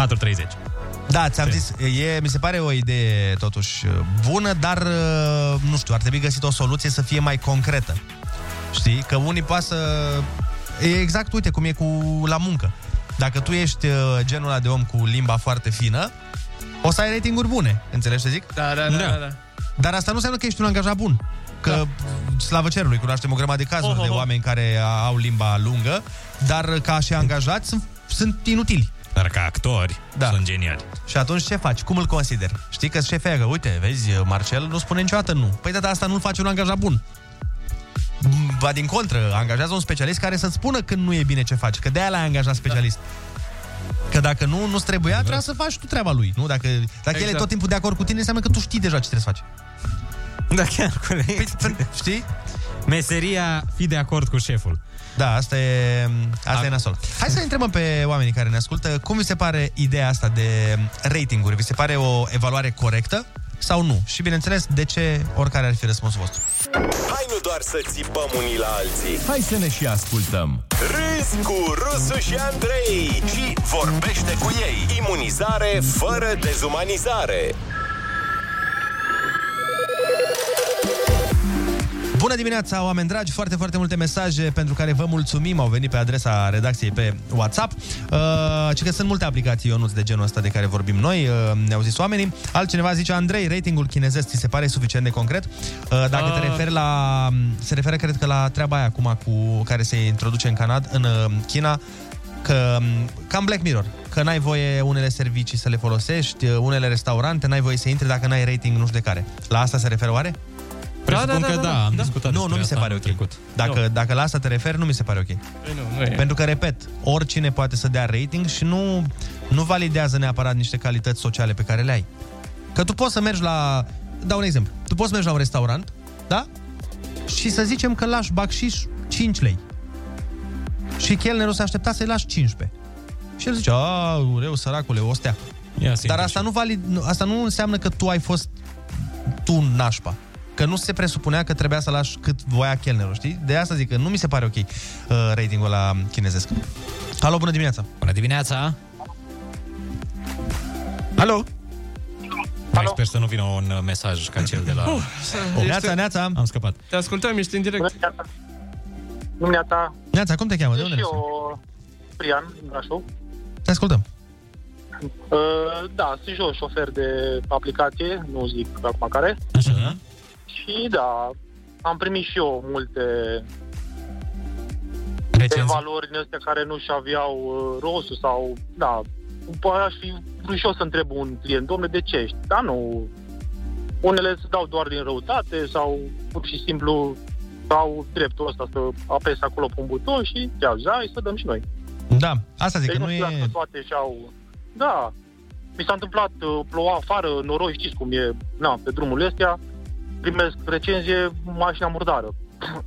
4.30. Da, ți-am zis, e, mi se pare o idee totuși bună, dar nu știu, ar trebui găsit o soluție să fie mai concretă. Știi? Că unii poate să... E exact, uite, cum e cu la muncă. Dacă tu ești uh, genul ăla de om cu limba foarte fină, o să ai ratinguri bune. Înțelegi ce zic? Da, da, da, da. da. Dar asta nu înseamnă că ești un angajat bun. Că, da. slavă cerului, cunoaștem o grămadă de cazuri Oh, oh, de oh. oameni care au limba lungă, dar ca și angajați sunt, sunt inutili. Dar ca actori Da. sunt geniali. Și atunci ce faci? Cum îl consideri? Știi că șefia că, uite, vezi, Marcel nu spune niciodată nu. Păi da, dar asta nu-l face un angajat bun. Ba din contră, angajează un specialist care să-ți spună când nu e bine ce faci, că de-aia l-ai angajat specialist. Că dacă nu, nu-ți trebuia, trebuia să faci tu treaba lui. Nu? Dacă, dacă exact. el e Exact. tot timpul de acord cu tine, înseamnă că tu știi deja ce trebuie să faci. Da, chiar, corect. Păi, știi? Meseria, fi de acord cu șeful. Da, asta e, asta A- e nasol. Hai să întrebăm pe oamenii care ne ascultă, cum vi se pare ideea asta de ratinguri? Vi se pare o evaluare corectă? sau nu? Și bineînțeles, de ce oricare ar fi răspunsul vostru. Hai nu doar să țipăm unii la alții. Hai să ne și ascultăm. Râzi cu Rusu și Andrei și vorbește cu ei. Imunizare fără dezumanizare. Bună dimineața, oameni dragi! Foarte, foarte multe mesaje pentru care vă mulțumim. Au venit pe adresa redacției pe WhatsApp. Uh, ci că sunt multe aplicații, Ionuț, de genul ăsta de care vorbim noi. Uh, ne-au zis oamenii. Altcineva zice, Andrei, ratingul chinezesc ți se pare suficient de concret? Uh, dacă te Ah. referi la... Se referă, cred că, la treaba aia acum cu care se introduce în Canada, în uh, China, că cam Black Mirror, că n-ai voie unele servicii să le folosești, uh, unele restaurante, n-ai voie să intri dacă n-ai rating nu știu de care. La asta se referă oare? Presupun că da, am discutat Nu, despre nu mi se asta pare anul ok. Dacă, dacă la asta te referi, nu mi se pare ok. Păi nu, nu e. Pentru că, repet, oricine poate să dea rating și nu, nu validează neapărat niște calități sociale pe care le ai. Că tu poți să mergi la... Dau un exemplu. Tu poți să mergi la un restaurant, da? Și să zicem că lași bacșiș 5 lei. Și chelnerul se aștepta să-i lași 15. Și el zice, a, ureu, săracule, o stea. Ia Dar asta nu, valid, nu- asta nu înseamnă că tu ai fost tu nașpa. Că nu se presupunea că trebuia să lași cât voia chelnerul, știi? De asta zic că nu mi se pare ok uh, ratingul la chinezesc. Alo, bună dimineața! Bună dimineața! Alo! Mai sper să nu vină un uh, mesaj ca cel de la... Uh, Oh, neața, neața! Am scăpat. Te ascultăm, ești în direct. Dumneata, Neața, cum te cheamă? De unde și ne suni? eu, Prian, din Brașov. Te ascultăm. Uh, da, sunt și eu șofer de aplicație, nu zic acum care. Așa, Și da, am primit și eu multe Recenzii? evaluări din astea care nu și aveau uh, rostul sau, da, poate aș fi vrut și eu să întreb un client, domnule, de ce ești? Da, nu, unele se dau doar din răutate sau pur și simplu au dreptul ăsta să apese acolo pe un buton și ia, hai să dăm și noi. Da, asta zic, deci că nu știu e... dacă toate și-au... Da, mi s-a întâmplat, uh, ploua afară, noroi, știți cum e, na, pe drumurile astea, primesc recenzie, mașina murdară.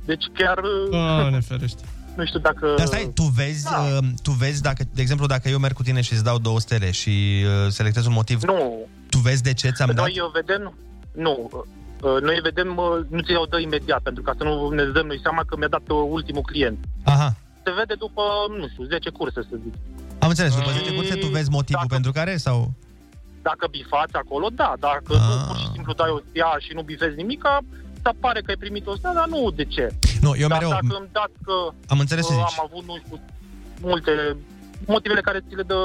Deci chiar... uh, Oh, ne ferește. Nu știu dacă... Dar stai, tu vezi, da. uh, tu vezi dacă, de exemplu, dacă eu merg cu tine și îți dau două stele și uh, selectez un motiv, Nu, tu vezi de ce ți-am dat? noi uh, vedem... Nu, uh, noi vedem, uh, nu ți o dă imediat, pentru ca să nu ne dăm noi seama că mi-a dat uh, ultimul client. Aha, Se vede după, nu știu, 10 curse, să zic. am înțeles. După Și 10 curse tu vezi motivul dacă- pentru care sau... Dacă bifați acolo, da. Dacă Ah. nu, pur și simplu dai o stea și nu bifezi nimic, să pare că ai primit o stea, dar nu de ce. Nu, eu dar mereu... dacă îmi dați că Am înțeles ce uh, zici. am avut, nu știu, multe motivele care ți le dă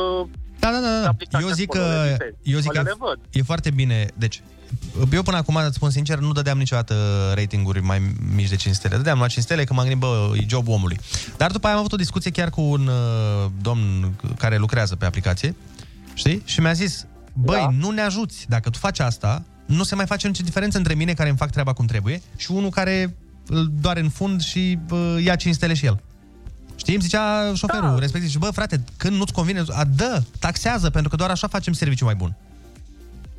Da, da, da, da. Eu zic că, eu zic că le văd. e foarte bine. Deci, eu până acum, îți spun sincer, nu dădeam niciodată ratinguri mai mici de 5 stele. Dădeam la 5 stele că m-am gândit, bă, e jobul omului. Dar după aia am avut o discuție chiar cu un uh, domn care lucrează pe aplicație, știi? Și mi-a zis, băi, da. nu ne ajuți. Dacă tu faci asta, nu se mai face nicio diferență între mine care îmi fac treaba cum trebuie și unul care îl doare în fund și uh, ia 5 stele și el. Știi, îmi zicea șoferul da. respectiv și bă, frate, când nu-ți convine, a, dă, taxează, pentru că doar așa facem serviciu mai bun.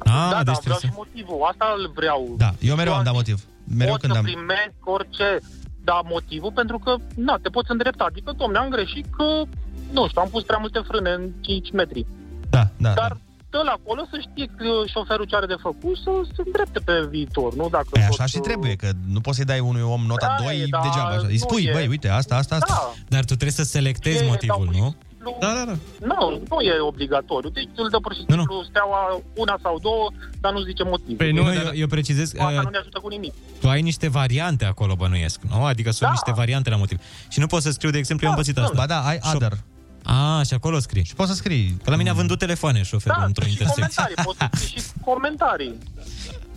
da, Ah, da, deci vreau trebuie și motivul. Asta îl vreau. Da, eu mereu am dat motiv. Mereu pot când să am... primesc orice, da, motivul, pentru că, na, te poți îndrepta. Adică, domne, am greșit că, nu știu, am pus prea multe frâne în 5 metri. Da, da, Dar dă la acolo să știe că șoferul ce are de făcut să se îndrepte pe viitor, nu? Dacă Păi tot, așa și uh, trebuie, că nu poți să-i dai unui om nota Da, 2 e, dar degeaba. Așa. Îi nu spui, e. băi, uite, asta, asta, asta. Da. Dar tu trebuie să selectezi E, motivul, dar nu? Da, da, da. Nu, nu e obligatoriu. Deci îl dă pur și simplu steaua una sau două, dar nu zice motiv. Păi nu, eu, eu precizez... Asta uh, nu ne ajută cu nimic. tu ai niște variante acolo, bănuiesc, nu? Adică sunt Da. niște variante la motiv. Și nu poți să scriu, de exemplu, eu am pățit asta. Ba da, ai Shop- other. A, și acolo scrii. Și poți să scrii. Că la mine a vândut telefoane șoferul Da, într-o și intersecție. comentarii, poți să scrii și comentarii.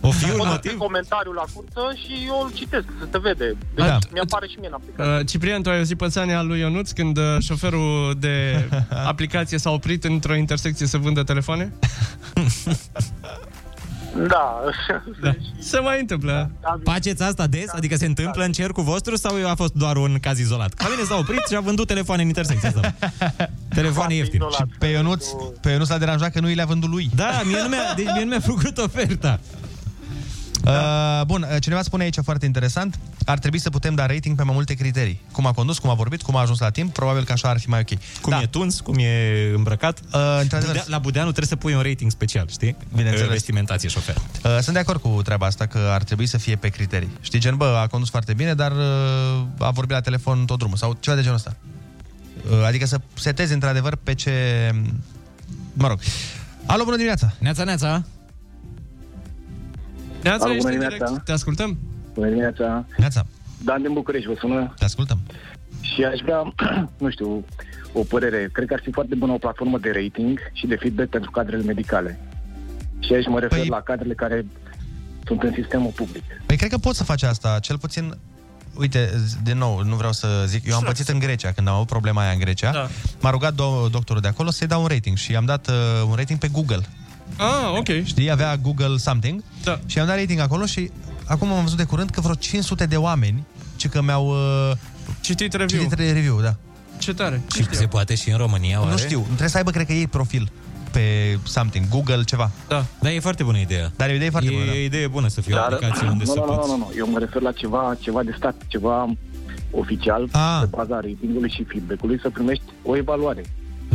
O fi un Poți să motiv? scrii comentariul la curță și eu îl citesc, să se vede. Deci Da. mi-apare și mie în aplicație. Uh, Ciprian, tu ai auzit pățania lui Ionuț când uh, șoferul de aplicație s-a oprit într-o intersecție să vândă telefoane? Da. da. Se mai întâmplă. Faceți asta des? Adică se întâmplă în cercul vostru sau a fost doar un caz izolat? La mine s-a oprit și a vândut telefoane în intersecție. Asta. Telefoane ieftine. Și pe Ionuț, pe Ionuț l-a deranjat că nu i le-a vândut lui. Da, mie nu mi-a, deci mie nu mi-a făcut oferta. Uh, bun, uh, cineva spune aici foarte interesant, ar trebui să putem da rating pe mai multe criterii. Cum a condus, cum a vorbit, cum a ajuns la timp, probabil că așa ar fi mai ok. Cum da. e tuns, cum e îmbrăcat. Uh, într-adevăr. Budea, la Budeanu trebuie să pui un rating special, știi? Bineînțeles. Vestimentație șofer. Uh, sunt de acord cu treaba asta că ar trebui să fie pe criterii. Știi, gen, bă, a condus foarte bine, dar uh, a vorbit la telefon tot drumul sau ceva de genul ăsta. Uh, adică să setezi într-adevăr pe ce... Mă rog. Alo, bună dimineața! Neața, neața! Neața, Alo, ești bună în dimineața. direct. Te ascultăm? Bună dimineața! Neața! Dan din București vă sună. Te ascultăm. Și aș vrea, nu știu, o părere. Cred că ar fi foarte bună o platformă de rating și de feedback pentru cadrele medicale. Și aici mă refer păi... la cadrele care sunt în sistemul public. Păi cred că poți să faci asta, cel puțin... Uite, z- din nou, nu vreau să zic, eu am pățit în Grecia, când am avut problema aia în Grecia, Da. m-a rugat do- doctorul de acolo să-i dau un rating și i-am dat uh, un rating pe Google. Ah, ok. Știi, avea Google something da. și i-am dat rating acolo și acum am văzut de curând că vreo 500 de oameni ci că mi-au uh, citit review. Citit review, da. Ce tare. Și se poate și în România, oare? Nu știu, trebuie să aibă, cred că ei profil pe something, Google, ceva. Da. Da, e foarte bună ideea. Dar e o idee foarte e bună. da. E o idee bună să fie o aplicație unde nu, să nu, nu, poți... nu, nu, eu mă refer la ceva, ceva de stat, ceva oficial, Ah. pe baza ratingului și feedback-ului, să primești o evaluare.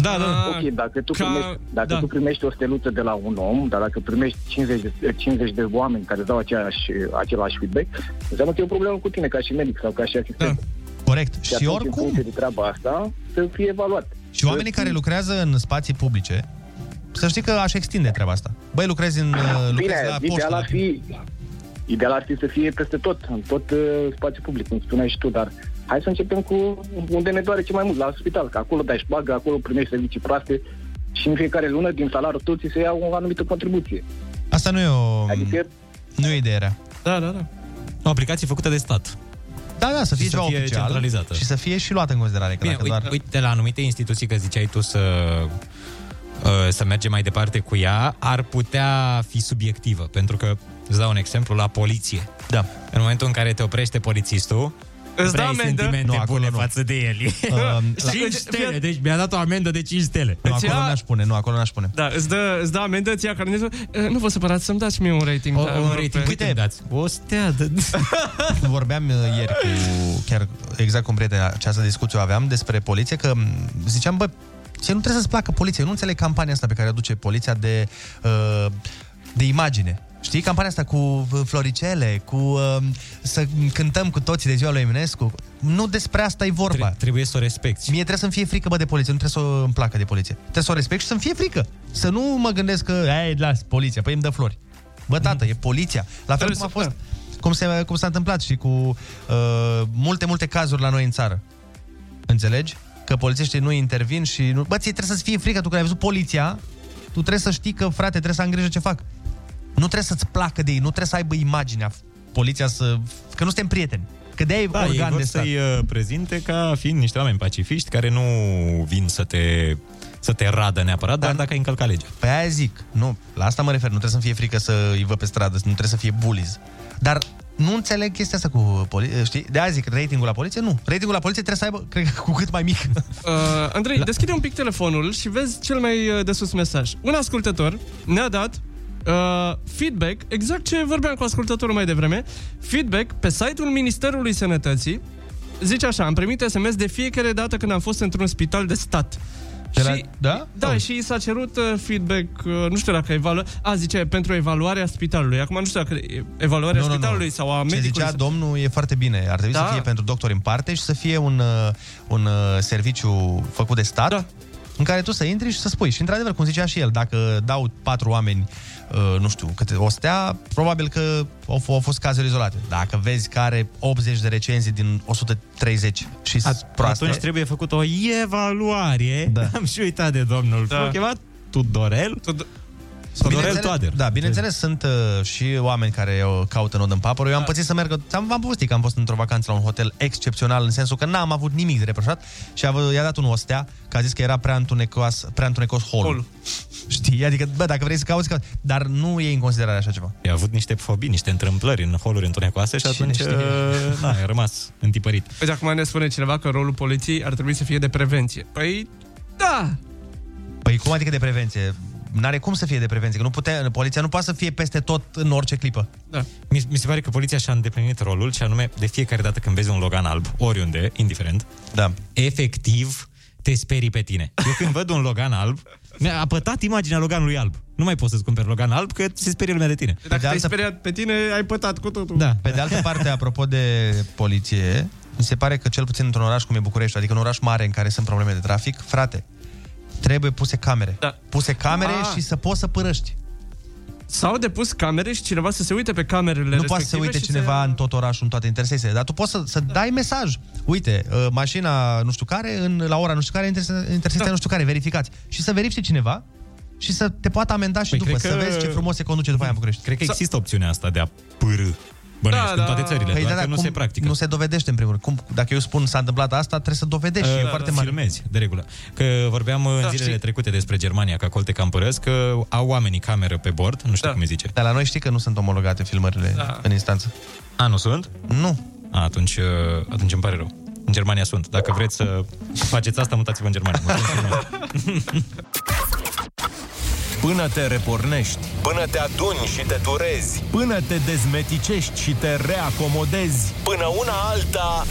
Da, da. Ok, dacă tu Ca- primești, dacă da. tu primești o steluță de la un om, dar dacă primești 50 de, 50 de oameni care dau aceeași, același feedback, înseamnă că e o problemă cu tine ca și medic sau ca și asistent. Corect. Și, Și atunci, oricum- în funcție de treaba asta, să fie evaluat. Și oamenii care lucrează în spații publice, să știi că aș extinde treaba asta. Băi, lucrezi, în, uh, lucrezi Bine, la ideal poștă. ar fi Ideal ar fi să fie peste tot, în tot uh, spațiul public, cum spuneai și tu, dar hai să începem cu unde ne doare cel mai mult, la spital, că acolo dai șpagă, acolo primești servicii proaste și în fiecare lună din salariul tău ți se ia o anumită contribuție. Asta nu e o... Adică Nu e ideea rea. Da, da, da. O aplicație făcută de stat. Da, da, să Și fie să ceva fie oficial centralizată. și să fie și luată în considerare. Că Bine, dacă uite, doar... uite, la anumite instituții, că ziceai tu să, uh, să mergem mai departe cu ea, ar putea fi subiectivă. Pentru că, îți dau un exemplu, la poliție. Da. În momentul în care te oprește polițistul, Îți vrei dă amendă? sentimente Nu, acolo bune nu. față de el. Um, la- 5 stele, deci mi-a dat o amendă de 5 stele. Nu, Îți acolo ia- n-aș pune, nu, acolo n-aș pune. Da, îți dă, îți dă amendă, ți ia carnetul. Eh, Nu vă supărați să-mi dați mie un rating. O, da, un mă rog, rating, pe- câte îmi dați? O stea de... Vorbeam uh, ieri cu, chiar exact cum prietena, această discuție o aveam despre poliție, că m, ziceam, bă, ție nu trebuie să-ți placă poliția. Eu nu înțeleg campania asta pe care o duce poliția de, uh, de imagine. Știi, campania asta cu uh, floricele, cu uh, să cântăm cu toții de ziua lui Eminescu. Nu despre asta e vorba. Trebuie să o respecti. Mie trebuie să-mi fie frică, bă, de poliție. Nu trebuie să îmi placă de poliție. Trebuie să o respect și să-mi fie frică. Să nu mă gândesc că, ai, las, poliția, păi îmi dă flori. Bă, tată, e poliția. La fel cum a fost, cum, se, cum s-a întâmplat și cu uh, multe, multe cazuri la noi în țară. Înțelegi? Că polițiștii nu intervin și... Nu... Bă, ție trebuie să-ți fie frică. Tu când ai văzut poliția, tu trebuie să știi că, frate, trebuie să am grijă ce fac. Nu trebuie să-ți placă de ei, nu trebuie să aibă imaginea poliția să... Că nu suntem prieteni. Că de-aia e Da, ei organ vor de stat. să-i uh, prezinte ca fiind niște oameni pacifiști care nu vin să te, să te radă neapărat, dar dacă ai încălcat legea. Pe aia zic, nu, la asta mă refer, nu trebuie să-mi fie frică să îi văd pe stradă, nu trebuie să fie bullies. Dar nu înțeleg chestia asta cu poliție, știi? De aia zic, ratingul la poliție, nu. Ratingul la poliție trebuie să aibă, cred că cu cât mai mic. Uh, Andrei, la... deschide un pic telefonul și vezi cel mai uh, de sus mesaj. Un ascultător ne-a dat uh, feedback, exact ce vorbeam cu ascultătorul mai devreme, feedback pe site-ul Ministerului Sănătății. Zice așa, am primit SMS de fiecare dată când am fost într-un spital de stat. De la- și, da? Da, Oh. și i s-a cerut uh, feedback, uh, nu știu dacă evaluă... A, zice, pentru evaluarea spitalului. Acum nu știu dacă e evaluarea spitalului sau a Ce medicului. zicea domnul e foarte bine. Ar trebui Da. să fie pentru doctori în parte și să fie un, uh, un uh, serviciu făcut de stat da. în care tu să intri și să spui. Și într-adevăr, cum zicea și el, dacă dau patru oameni uh, nu știu, câte o stea, probabil că au, f- au fost cazuri izolate. Dacă vezi că are 80 de recenzii din 130 și sunt proaste, Atunci trebuie făcut o evaluare. Da. Am și uitat de domnul. Da. Da. chemat Tudorel. Tud- Tudorel Bineînțeles- Toader. Da, bineînțeles, sunt uh, și oameni care o caută nod în papăr. Eu am pățit să merg, am, v-am povestit că am fost într-o vacanță la un hotel excepțional, în sensul că n-am avut nimic de reproșat și a, i-a dat un ostea, că a zis că era prea întunecos, prea întunecos holul. Știi? Adică, bă, dacă vrei să cauți, cauți. Dar nu e în considerare așa ceva. I-a avut niște fobii, niște întâmplări în holuri întunecoase și Cine atunci știe? uh, na, a rămas întipărit. Uite, acum ne spune cineva că rolul poliției ar trebui să fie de prevenție. Păi, da, Păi cum adică de prevenție? N-are cum să fie de prevenție, că nu putea, poliția nu poate să fie peste tot în orice clipă. Da. Mi, mi se pare că poliția și-a îndeplinit rolul și anume de fiecare dată când vezi un Logan alb, oriunde, indiferent, da. efectiv te sperii pe tine. Eu când văd un Logan alb, mi-a apătat imaginea Loganului alb. Nu mai poți să-ți cumperi Logan alb, că se sperie lumea de tine. Dacă te-ai speriat pe tine, ai pătat cu totul. Da. Pe de altă parte, apropo de poliție, mi se pare că cel puțin într-un oraș cum e București, adică un oraș mare în care sunt probleme de trafic, frate, trebuie puse camere. Da. Puse camere Ah. și să poți să părăști. Sau de pus camere și cineva să se uite pe camerele Nu poate să se respective uite și cineva în tot orașul, în toate intersecțiile, dar tu poți să, să dai mesaj. Uite, uh, mașina nu știu care, în, la ora nu știu care, interse- intersecția Da. nu știu care, verificați. Și să verifice cineva și să te poată amenda și Păi, după, cred să că- vezi ce frumos se conduce după aia în București. Cred că există opțiunea asta de a pârâ. Bănuiesc, Da, în da. toate țările, Păi doar da, că da, nu cum- se practică. Nu se dovedește în primul rând. Cum, dacă eu spun s-a întâmplat asta, trebuie să dovedești și e Uh, foarte mare. Filmezi, de regulă. Că vorbeam în Da, zilele știi. trecute despre Germania, că acolo te cam părăsc, că au oamenii cameră pe bord, nu știu cum îi zice. Dar la noi știi că nu sunt omologate filmările Da. în instanță. A, nu sunt? Nu. A, atunci, uh, atunci îmi pare rău. În Germania sunt. Dacă vreți să faceți asta, mutați-vă în Germania. Mulțumesc frumos. Până te repornești, Până te aduni și te turezi, până te dezmeticești și te reacomodezi, până una alta,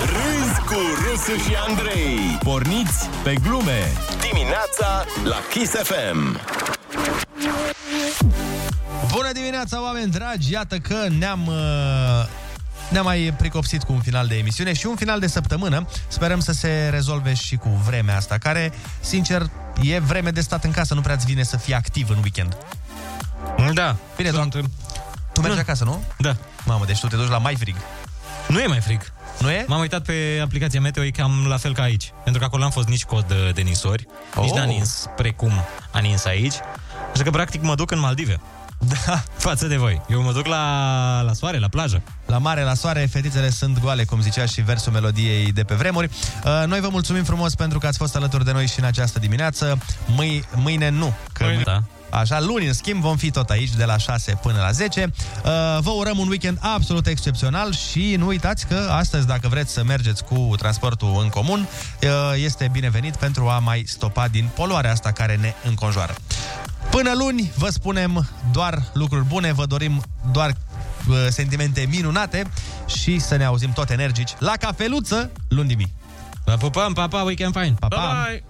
râzi cu Rusu și Andrei. porniți pe glume. Dimineața la Kiss FM. Bună dimineața, oameni dragi! Iată că ne-am... uh, Ne-am mai pricopsit cu un final de emisiune și un final de săptămână. Sperăm să se rezolve și cu vremea asta, care, sincer, e vreme de stat în casă, nu prea-ți vine să fii activ în weekend. Da. Bine, doar, tu mergi acasă, nu? Da. Mamă, deci tu te duci la mai frig. Nu e mai frig. Nu e? M-am uitat pe aplicația Meteo, e cam la fel ca aici. Pentru că acolo n-am fost nici cod uh, de nisori, oh. nici Oh. n-a nins precum a nins aici. Așa că, practic, mă duc în Maldive. Da. Față de voi. Eu mă duc la, la soare, la plajă. La mare, la soare, fetițele sunt goale, cum zicea și versul melodiei de pe vremuri. Uh, Noi vă mulțumim frumos pentru că ați fost alături de noi și în această dimineață. Mâi, mâine nu. Că Mâine, da. Așa, luni, în schimb, vom fi tot aici de la 6 până la 10. Uh, Vă urăm un weekend absolut excepțional și nu uitați că astăzi, dacă vreți să mergeți cu transportul în comun, uh, este binevenit pentru a mai stopa din poluarea asta care ne înconjoară. Până luni, vă spunem doar lucruri bune, vă dorim doar uh, sentimente minunate și să ne auzim tot energici la cafeluță luni dimineața. Vă pupăm, pa, pa, weekend fine! Pa, pa! Bye!